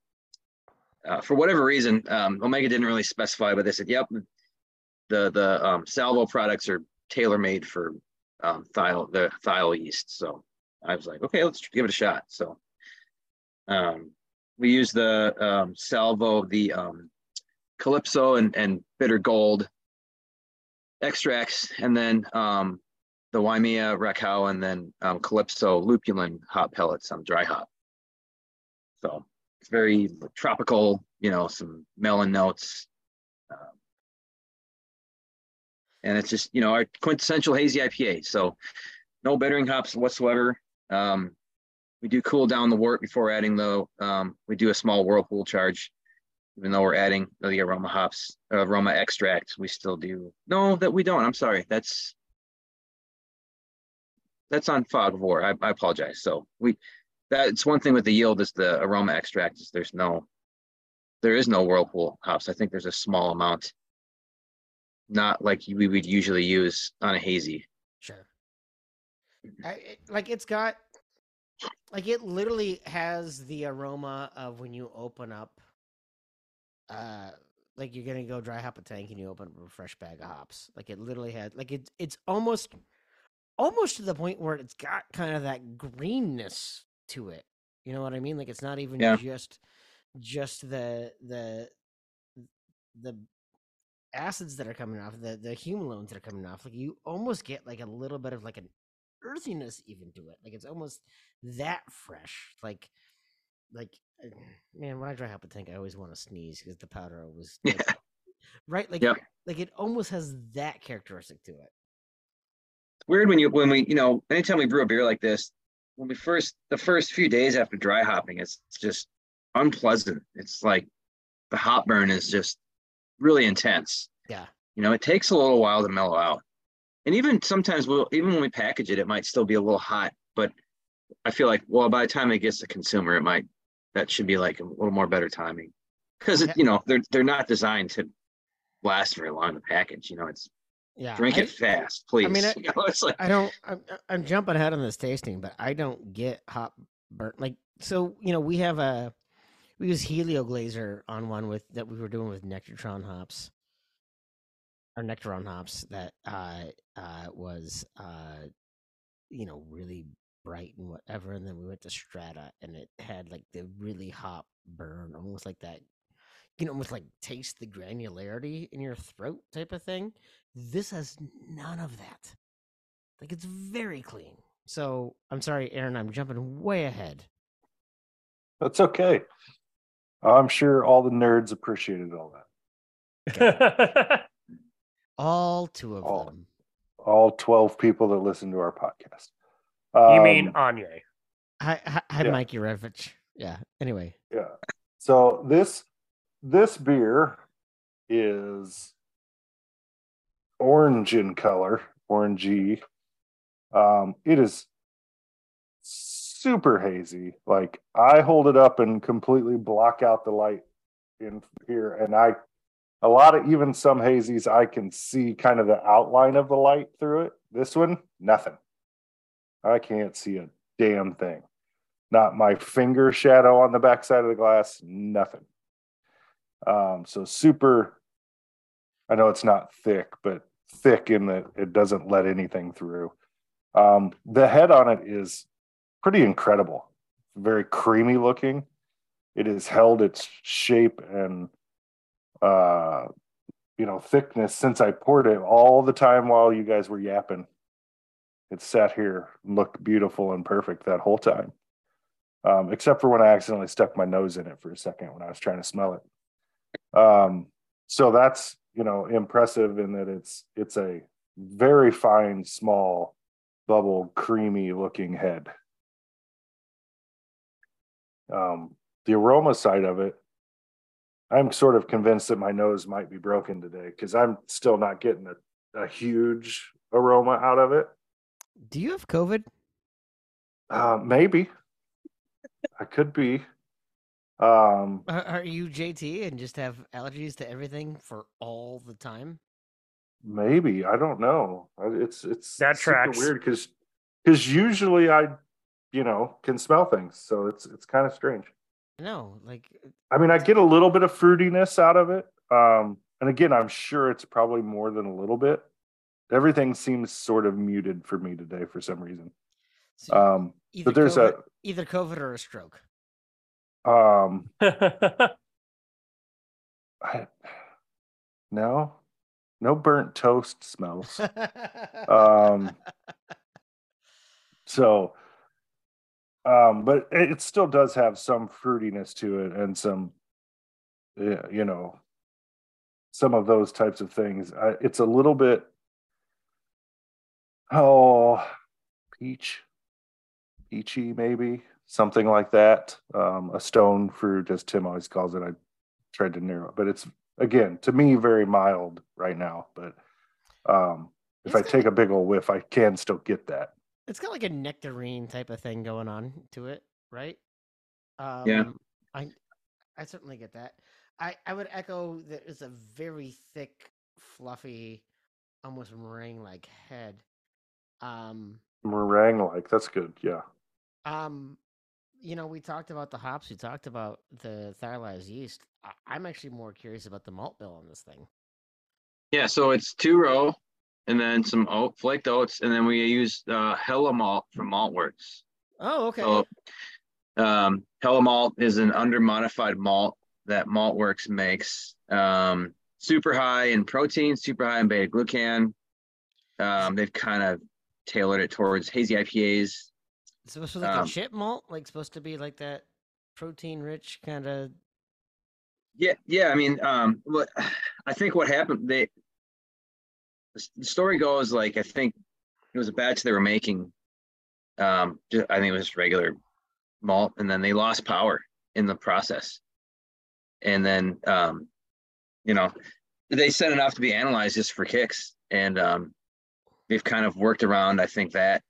uh, for whatever reason um omega didn't really specify but they said yep the the um salvo products are tailor made for um thiol the thiol yeast. So i was like okay let's give it a shot. So um we use the um salvo the um calypso and and bitter gold extracts. And then um the Waimea Rakau and then um, Calypso lupulin hop pellets on dry hop. So it's very tropical, you know, some melon notes. Um, and it's just, you know, our quintessential hazy IPA. So no bittering hops whatsoever. Um, we do cool down the wort before adding the, um, we do a small whirlpool charge. Even though we're adding the aroma hops, aroma extract, we still do. No, that we don't. I'm sorry. That's that's on fog of war. I, I apologize. So we That's one thing with the yield is the aroma extract is there's no, there is no whirlpool hops. I think there's a small amount. Not like we would usually use on a hazy. Sure. I, it, like it's got, like it literally has the aroma of when you open up, uh, like you're gonna go dry hop a tank and you open up a fresh bag of hops. Like it literally had, like it's it's almost, almost to the point where it's got kind of that greenness to it. You know what I mean? Like it's not even Yeah. just, just the the the acids that are coming off, the the humulones that are coming off, like you almost get like a little bit of like an earthiness even to it. Like it's almost that fresh. Like like uh, man, when I dry hop a tank, I always want to sneeze because the powder always [laughs] like, Yeah. right. Like Yep. like it almost has that characteristic to it. Weird when you when we you know anytime we brew a beer like this, when we first the first few days after dry hopping, it's just unpleasant. It's like the hop burn is just really intense. Yeah. You know, it takes a little while to mellow out. And even sometimes we'll even when we package it, it might still be a little hot, but I feel like well by the time it gets to consumer, it might that should be like a little more better timing. Because you know, they're they're not designed to last very long in the package. You know, it's Yeah. drink I- it fast, please. mean, I- [laughs] you know, like I don't. I'm, I'm jumping ahead on this tasting, but I don't get hop burnt. Like so, you know, we have a we use Helio Glazer on one with that we were doing with Nectartron hops, or Nectaron hops that uh uh was uh you know really bright and whatever, and then we went to Strata and it had like the really hop burn, almost like that. You can almost like taste the granularity in your throat type of thing. This has none of that. Like it's very clean. So I'm sorry, Aaron, I'm jumping way ahead. That's okay. I'm sure all the nerds appreciated all that. [laughs] All two of All. them. All 12 people that listen to our podcast. you mean Um, Anya? Hi, hi, hi Yeah. Mike Urevich. Yeah. Anyway, Yeah. So this this beer is orange in color, orangey. Um, it is super hazy. Like I hold it up and completely block out the light in here, and I a lot of even some hazies I can see kind of the outline of the light through it. This one, nothing. I can't see a damn thing. Not my finger shadow on the backside of the glass, nothing. Um, so super, I know it's not thick, but thick in that it doesn't let anything through. Um, the head on it is pretty incredible, very creamy looking. It has held its shape and uh, you know thickness since I poured it all the time while you guys were yapping. It sat here, looked beautiful and perfect that whole time um, except for when I accidentally stuck my nose in it for a second when I was trying to smell it. Um, so that's you know impressive in that it's it's a very fine, small, bubble, creamy looking head. Um, the aroma side of it, I'm sort of convinced that my nose might be broken today because I'm still not getting a, a huge aroma out of it. do you have COVID? Uh, maybe I could be. Um, Are, you JT and just have allergies to everything for all the time? maybe I don't know. It's it's That tracks. weird because because usually I, you know, can smell things, so it's it's kind of strange. No, like uh, I mean, I get a little bit of fruitiness out of it. Um, and again, I'm sure it's probably more than a little bit. Everything seems sort of muted for me today for some reason. so Um, either but there's COVID, either COVID or a stroke. Um, [laughs] I, no, no burnt toast smells. Um, so, um, but it, it still does have some fruitiness to it and some, you know, some of those types of things. I, it's a little bit, oh, peach, peachy, maybe something like that. Um, a stone fruit, as Tim always calls it. I tried to narrow it, but it's again to me very mild right now. But um, if It's I got take a big old whiff, I can still get that. it's got like a nectarine type of thing going on to it. right? Um, Yeah. I I certainly get that. I I would echo that it's a very thick, fluffy, almost meringue like head. Um, Meringue like that's good. Yeah. um, you know, we talked about the hops. We talked about the thiolized yeast. I, I'm actually more curious about the malt bill on this thing. Yeah, so it's two row and then some oat flaked oats, and then we use uh, Hella Malt from Maltworks. Oh, okay. So um, Hella Malt is an under-modified malt that Maltworks makes. Um, super high in protein, super high in beta glucan. Um, they've kind of tailored it towards hazy IPAs. It's supposed to be like um, a chit malt, like supposed to be like that protein rich kind of. Yeah, yeah. I mean, um, what [sighs] I think what happened, they the story goes like I think it was a batch they were making. Um, ju- I think it was just regular malt, and then they lost power in the process, and then um, you know, they sent it off to be analyzed just for kicks, and um, they've kind of worked around. I think that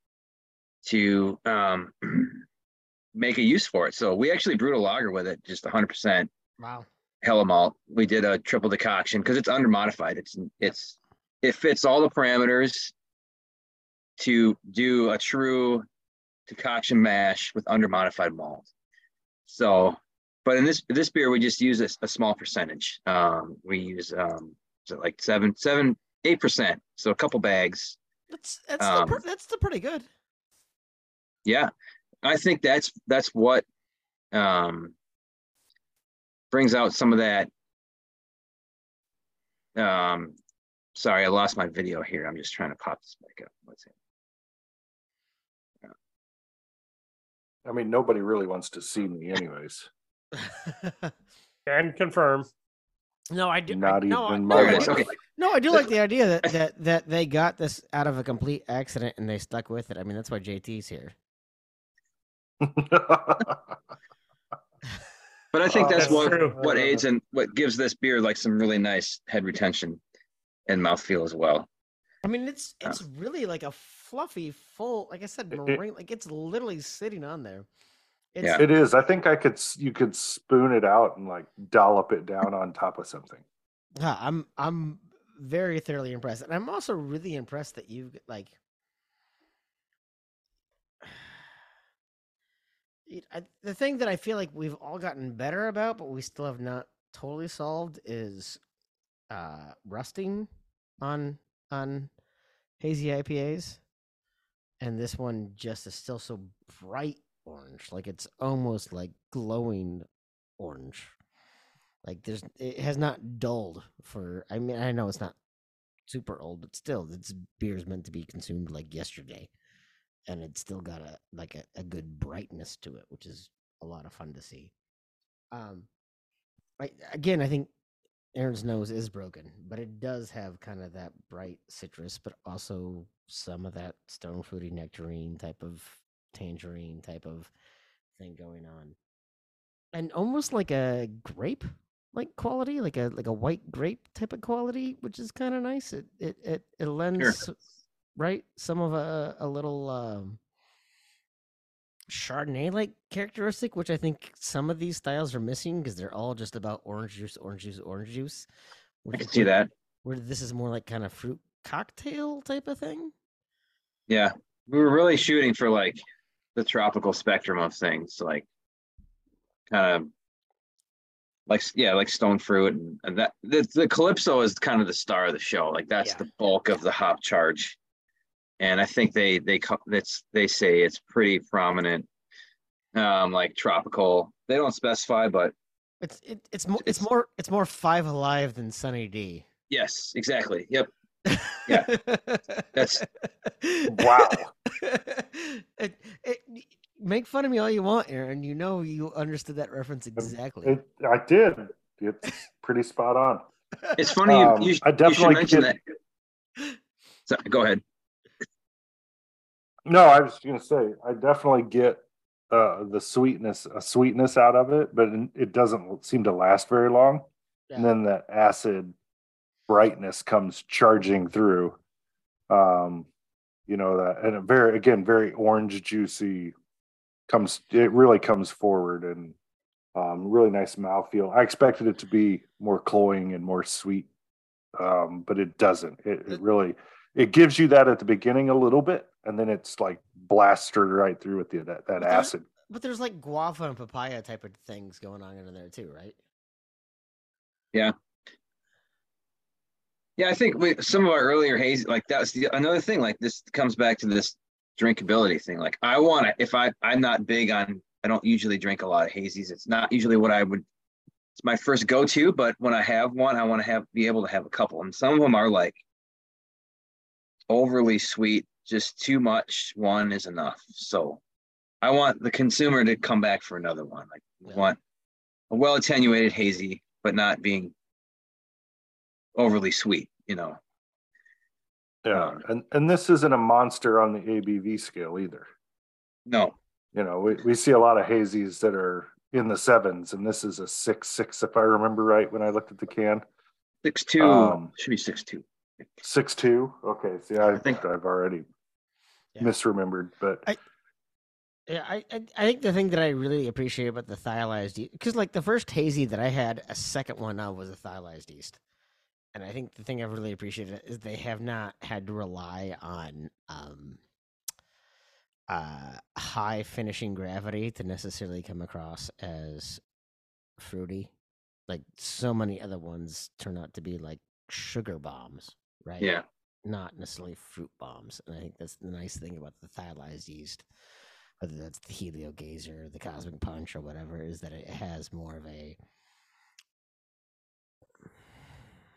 to um, [clears throat] make a use for it. So we actually brewed a lager with it, just 100 percent Wow. hella malt. We did a triple decoction because it's under modified. It's it's it fits all the parameters to do a true decoction mash with under modified malt. So, but in this this beer, we just use a, a small percentage. Um, we use um, like seven seven eight percent. So a couple bags. That's that's Um, pre- that's still pretty good. Yeah, I think that's that's what um, brings out some of that. Um, sorry, I lost my video here. I'm just trying to pop this back up. Let's see. I mean, nobody really wants to see me, anyways. [laughs] And confirm. no, I do. Not I, no, I, even no, There I do, Okay. no, I do like the idea that, that that they got this out of a complete accident and they stuck with it. I mean, that's why JT's here. But I think Oh, that's, That's what true. what aids and what gives this beer like some really nice head retention and mouthfeel as well. I mean, it's Yeah. it's really like a fluffy, full. Like I said, It- it- Like it's literally sitting on there. It's, Yeah. it is. I think I could. You could spoon it out and like dollop it down on top of something. Yeah, I'm I'm very thoroughly impressed, and I'm also really impressed that you like. I, the thing that I feel like we've all gotten better about, but we still have not totally solved, is uh, rusting on on hazy IPAs, and this one just is still so bright orange, like it's almost like glowing orange. Like there's it has not dulled for i mean i know it's not super old but still this beer is meant to be consumed like yesterday and it's still got a like a, a good brightness to it which is a lot of fun to see. Um I, again i think aaron's nose is broken but it does have kind of that bright citrus but also some of that stone fruity nectarine type of tangerine type of thing going on. And almost like a grape like quality like a like a white grape type of quality which is kind of nice. It it it, it lends right some of a a little um chardonnay like characteristic which i think some of these styles are missing because they're all just about orange juice orange juice orange juice I can see that. where this is more like kind of fruit cocktail type of thing Yeah, we were really shooting for like the tropical spectrum of things, like kind of like yeah, like stone fruit and, and that the, the calypso is kind of the star of the show. Like that's Yeah. the bulk of the hop charge, and I think they they co- that's they say it's pretty prominent. Um, like tropical. They don't specify, but it's it, it's more it's It's- more it's more five alive than sunny d yes, exactly. Yep. Yeah, [laughs] that's- Wow. [laughs] it, it, make fun of me all you want, Aaron. You know you understood that reference exactly. It, I did. It's pretty spot on. It's funny Um, you, you, sh- I you should definitely mention get- that. So, go ahead. No, I was going to say I definitely get uh, the sweetness, a sweetness out of it, but it doesn't seem to last very long. And then that acid brightness comes charging through. Um, you know that, and a very again very orange juicy comes it really comes forward and um, really nice mouthfeel. I expected it to be more cloying and more sweet, um, but it doesn't. It, it really it gives you that at the beginning a little bit, and then it's like blasted right through with the, that that But acid. But there's like guava and papaya type of things going on in there too, right? Yeah. Yeah, I think we, some of our earlier haze, like that's the another thing. Like this comes back to this drinkability thing. Like I want to, if I, I'm not big on, I don't usually drink a lot of hazies. It's not usually what I would. It's my first go-to, but when I have one, I want to have be able to have a couple. And some of them are like overly sweet, just too much. One is enough. So I want the consumer to come back for another one. Like Yeah. want a well attenuated hazy, but not being overly sweet, you know. Yeah, Um, and and this isn't a monster on the ABV scale either. No. You know, we, we see a lot of hazies that are in the sevens, and this is a six six if I remember right when I looked at the can. Six two Um, should be six two. Six two. Okay, see, I, I think- think I've already Yeah. misremembered, but I- Yeah, I, I I think the thing that I really appreciate about the thiolized yeast, because like the first hazy that I had, a second one of was a thiolized yeast, and I think the thing I've really appreciated is they have not had to rely on um, uh, high finishing gravity to necessarily come across as fruity. Like so many other ones turn out to be like sugar bombs, right? Yeah. not necessarily fruit bombs. And I think that's the nice thing about the thiolized yeast, whether that's the Helio Gazer, the Cosmic Punch, or whatever, is that it has more of a.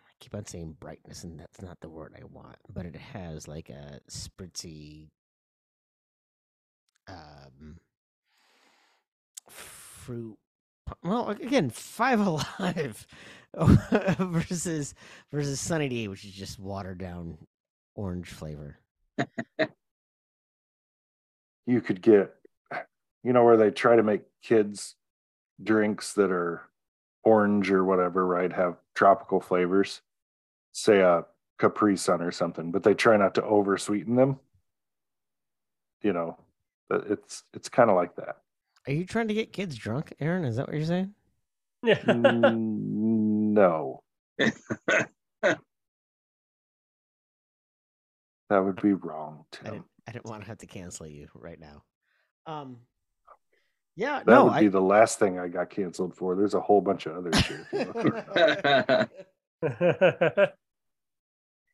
I keep on saying brightness, and that's not the word I want, but it has like a spritzy. Um, fruit. Well, again, five [laughs] alive [laughs] versus versus Sunny D, which is just watered down orange flavor. you could get, you know, where they try to make kids drinks that are orange or whatever, right? Have tropical flavors, say a Capri Sun or something, but they try not to over sweeten them. You know, but it's it's kind of like that. Are you trying to get kids drunk, Aaron? Is that what you're saying? [laughs] Yeah. Mm, no, [laughs] that would be wrong, I didn't. I didn't want to have to cancel you right now. Um. Yeah. That no. would I, be the last thing I got canceled for. There's a whole bunch of other shit. [laughs]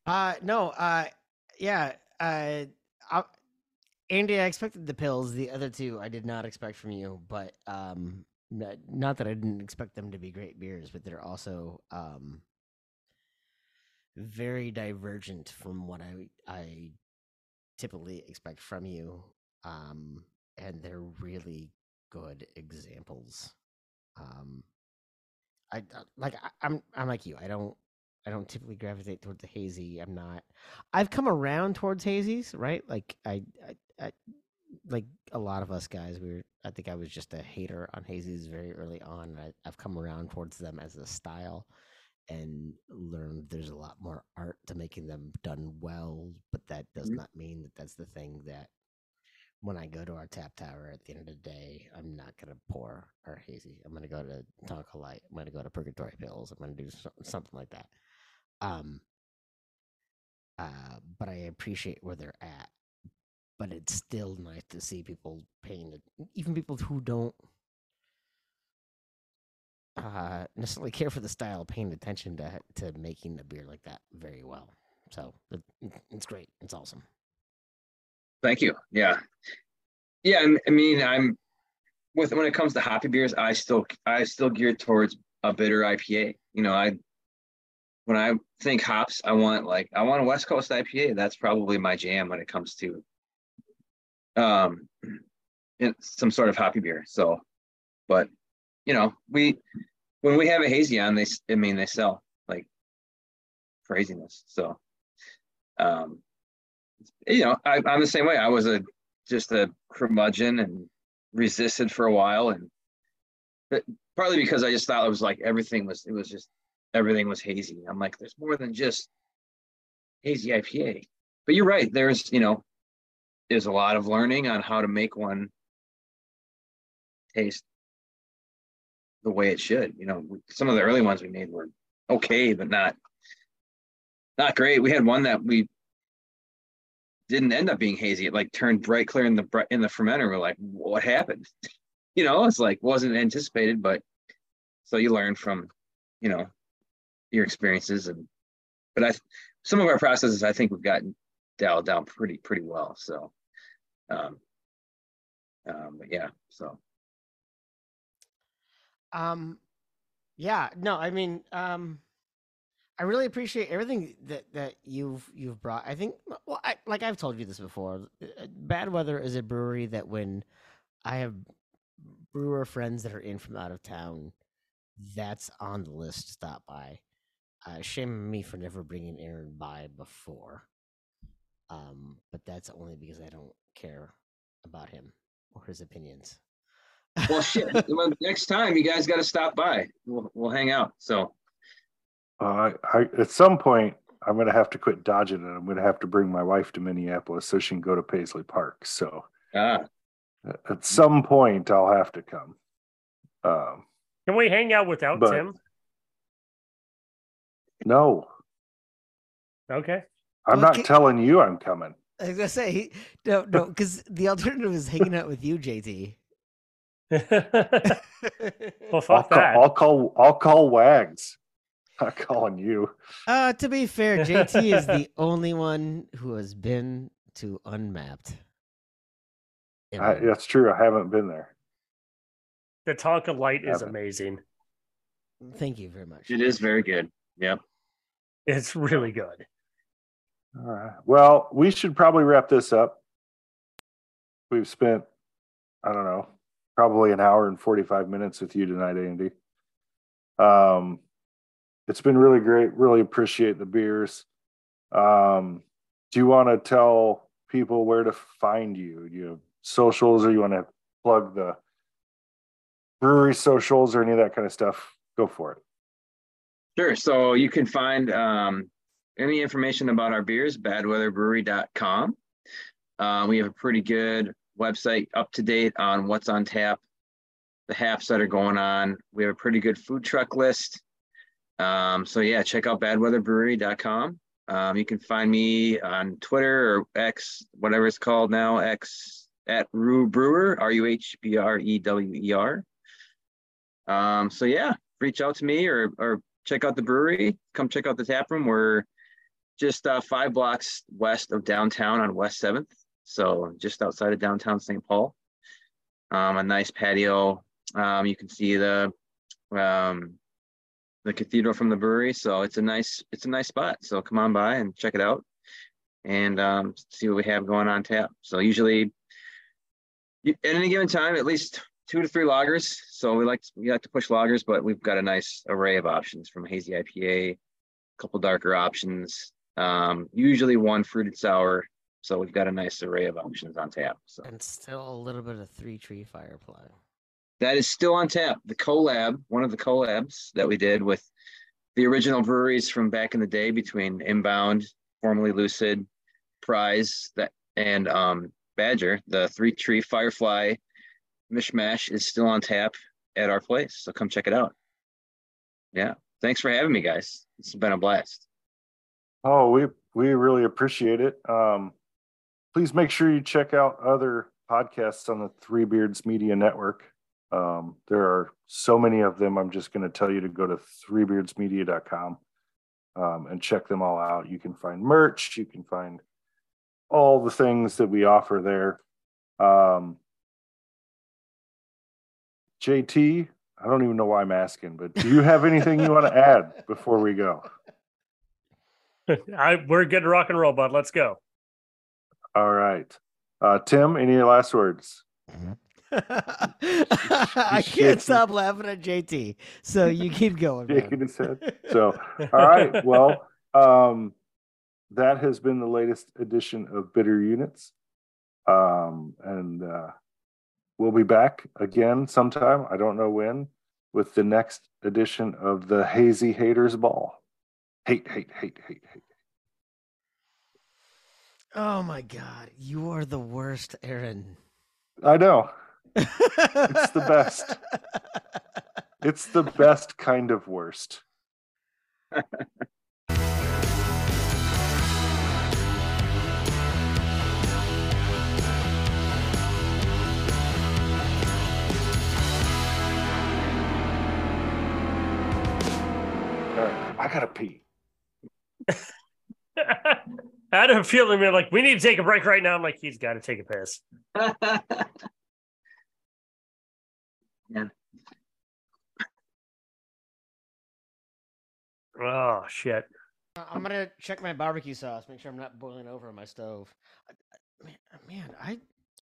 Uh no, uh yeah, uh I, Andy, I expected the Pils. The other two I did not expect from you, but um not that I didn't expect them to be great beers, but they're also um very divergent from what I I typically expect from you. Um and they're really good examples. Um I uh, like I, I'm I'm like you. I don't I don't typically gravitate towards the hazy. I'm not. I've come around towards hazies, right? Like I, I, I like a lot of us guys. We were. I think I was just a hater on Hazy's very early on. I, I've come around towards them as a style, and learned there's a lot more art to making them done well. But that does Mhm. not mean that that's the thing that when I go to our tap tower at the end of the day, I'm not gonna pour our hazy. I'm gonna go to Tonka Light. I'm gonna go to Purgatory Pils. I'm gonna do so- something like that. Um, uh, but I appreciate where they're at. But it's still nice to see people paying, even people who don't uh, necessarily care for the style, paying attention to to making a beer like that very well. So it, it's great. It's awesome. Thank you. Yeah. Yeah, I mean, I'm with when it comes to hoppy beers, I still I still gear towards a bitter IPA. You know, I when I think hops, I want like I want a West Coast IPA. That's probably my jam when it comes to um in some sort of hoppy beer. So, but you know, we when we have a hazy on, they I mean they sell like craziness. So, um, you know, I, I'm the same way. I was a just a curmudgeon and resisted for a while, and but partly because I just thought it was like everything was it was just everything was hazy. I'm like, there's more than just hazy IPA. But you're right. There's you know, there's a lot of learning on how to make one taste the way it should. You know, some of the early ones we made were okay, but not not great. We had one that we didn't end up being hazy. It like turned bright clear in the in the fermenter. We're like, what happened? [laughs] you know, it's like wasn't anticipated, but so you learn from, you know, your experiences and but I some of our processes I think we've gotten dialed down pretty pretty well. So um um but yeah, so Um, yeah, no, I mean, um, I really appreciate everything that that you've you've brought. I think, well, I, like I've told you this before, uh, Bad Weather is a brewery that when I have brewer friends that are in from out of town, that's on the list to stop by. Uh, shame me for never bringing Aaron by before. Um, but that's only because I don't care about him or his opinions. well shit. [laughs] well, next time you guys gotta stop by. We'll we'll hang out. So Uh, I, at some point, I'm going to have to quit dodging it. I'm going to have to bring my wife to Minneapolis so she can go to Paisley Park. So ah at some point, I'll have to come. Um, Can we hang out without But- Tim? no, Okay. I'm Well, not can- telling you I'm coming. I was gonna say he, no, no, because the alternative is hanging out with you, JT. [laughs] [laughs] well, I'll fuck call, that. I'll call. I'll call Wags. Not calling you. Uh, to be fair, [laughs] JT is the only one who has been to Unmapped. I, that's true. I haven't been there. The Tonka Light is amazing. Thank you very much. it is very good. Yep. It's really good. All right. Well, we should probably wrap this up. We've spent, I don't know, probably an hour and 45 minutes with you tonight, Andy. Um, it's been really great. Really appreciate the beers. Um, do you want to tell people where to find you? Do you have socials or you want to plug the brewery socials or any of that kind of stuff? Go for it. Sure. So you can find um, any information about our beers, badweatherbrewery.com. Uh, we have a pretty good website up to date on what's on tap, the haps that are going on. We have a pretty good food truck list. Um, so yeah, check out badweatherbrewery.com. Um, you can find me on Twitter or X, whatever it's called now, X at ruhbrewer, R U H B R E W E R. Um, so yeah, reach out to me or or check out the brewery. Come check out the tap room. We're just uh, five blocks west of downtown on West Seventh, so just outside of downtown St. Paul. Um, a nice patio. Um, you can see the um, the cathedral from the brewery, so it's a nice it's a nice spot. So come on by and check it out, and um, see what we have going on tap. So usually, at any given time, at least two to three lagers. So we like to, we like to push lagers, but we've got a nice array of options from hazy IPA, a couple darker options, um, usually one fruited sour. So we've got a nice array of options on tap. So And still a little bit of three tree firefly. that is still on tap. The collab, one of the collabs that we did with the original breweries from back in the day between Inbound, formerly Lucid, Pryes, that and um, Badger, the three tree firefly mishmash is still on tap at our place. So come check it out. Yeah. Thanks for having me, guys. It's been a blast. Oh, we we really appreciate it. Um, please make sure you check out other podcasts on the Three Beards Media Network. Um, there are so many of them. I'm just going to tell you to go to threebeardsmedia.com um, and check them all out. You can find merch. You can find all the things that we offer there. Um, JT, I don't even know why I'm asking, but do you have anything you want to add before we go? [laughs] I, we're good to rock and roll, bud. Let's go. All right. Uh, Tim, any last words? [laughs] I can't stop laughing at JT. So you keep going. man. Shaking his head. So, [laughs] all right. Well, um, that has been the latest edition of Bitter Units. Um, and uh, we'll be back again sometime. I don't know when with the next edition of the Hazy Haters Ball. Hate, hate, hate, hate, hate. Oh my God, you are the worst, Aaron. I know. It's the best. [laughs] It's the best kind of worst. I gotta pee. [laughs] I had a feeling they're like, we need to take a break right now. I'm like, he's got to take a piss. [laughs] Yeah. Oh shit. Uh, I'm gonna check my barbecue sauce, make sure I'm not boiling over on my stove. I- I- Man, man, I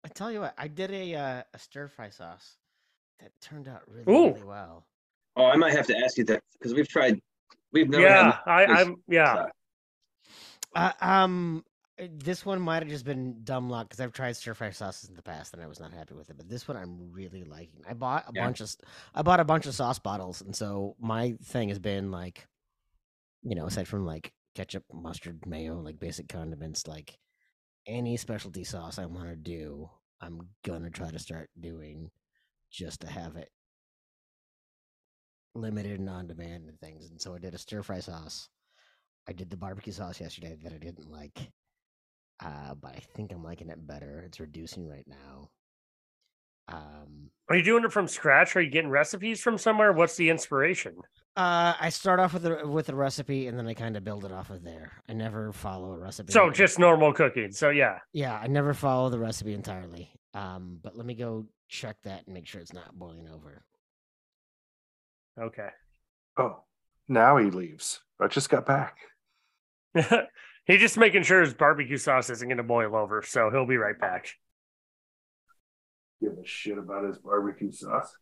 I tell you what, I did a uh, a stir fry sauce that turned out really Ooh. really well. Oh, I might have to ask you that because we've tried. We've never Yeah, had. i i'm yeah. sauce. Uh, um, this one might have just been dumb luck because I've tried stir fry sauces in the past and I was not happy with it. But this one I'm really liking. I bought a Yeah. bunch of I bought a bunch of sauce bottles, and so my thing has been like, you know, aside from like ketchup, mustard, mayo, like basic condiments, like any specialty sauce I want to do, I'm gonna try to start doing just to have it limited and on demand and things. And so I did a stir fry sauce. I did the barbecue sauce yesterday that I didn't like. Uh, but I think I'm liking it better. It's reducing right now. Um, Are you doing it from scratch? Are you getting recipes from somewhere? What's the inspiration? uh, I start off with a with a recipe and then I kind of build it off of there. I never follow a recipe. So just normal cooking. So yeah. yeah, I never follow the recipe entirely. Um, but let me go check that and make sure it's not boiling over. Okay. Oh, now he leaves. I just got back. [laughs] He's just making sure his barbecue sauce isn't going to boil over, so he'll be right back. Give a shit about his barbecue sauce.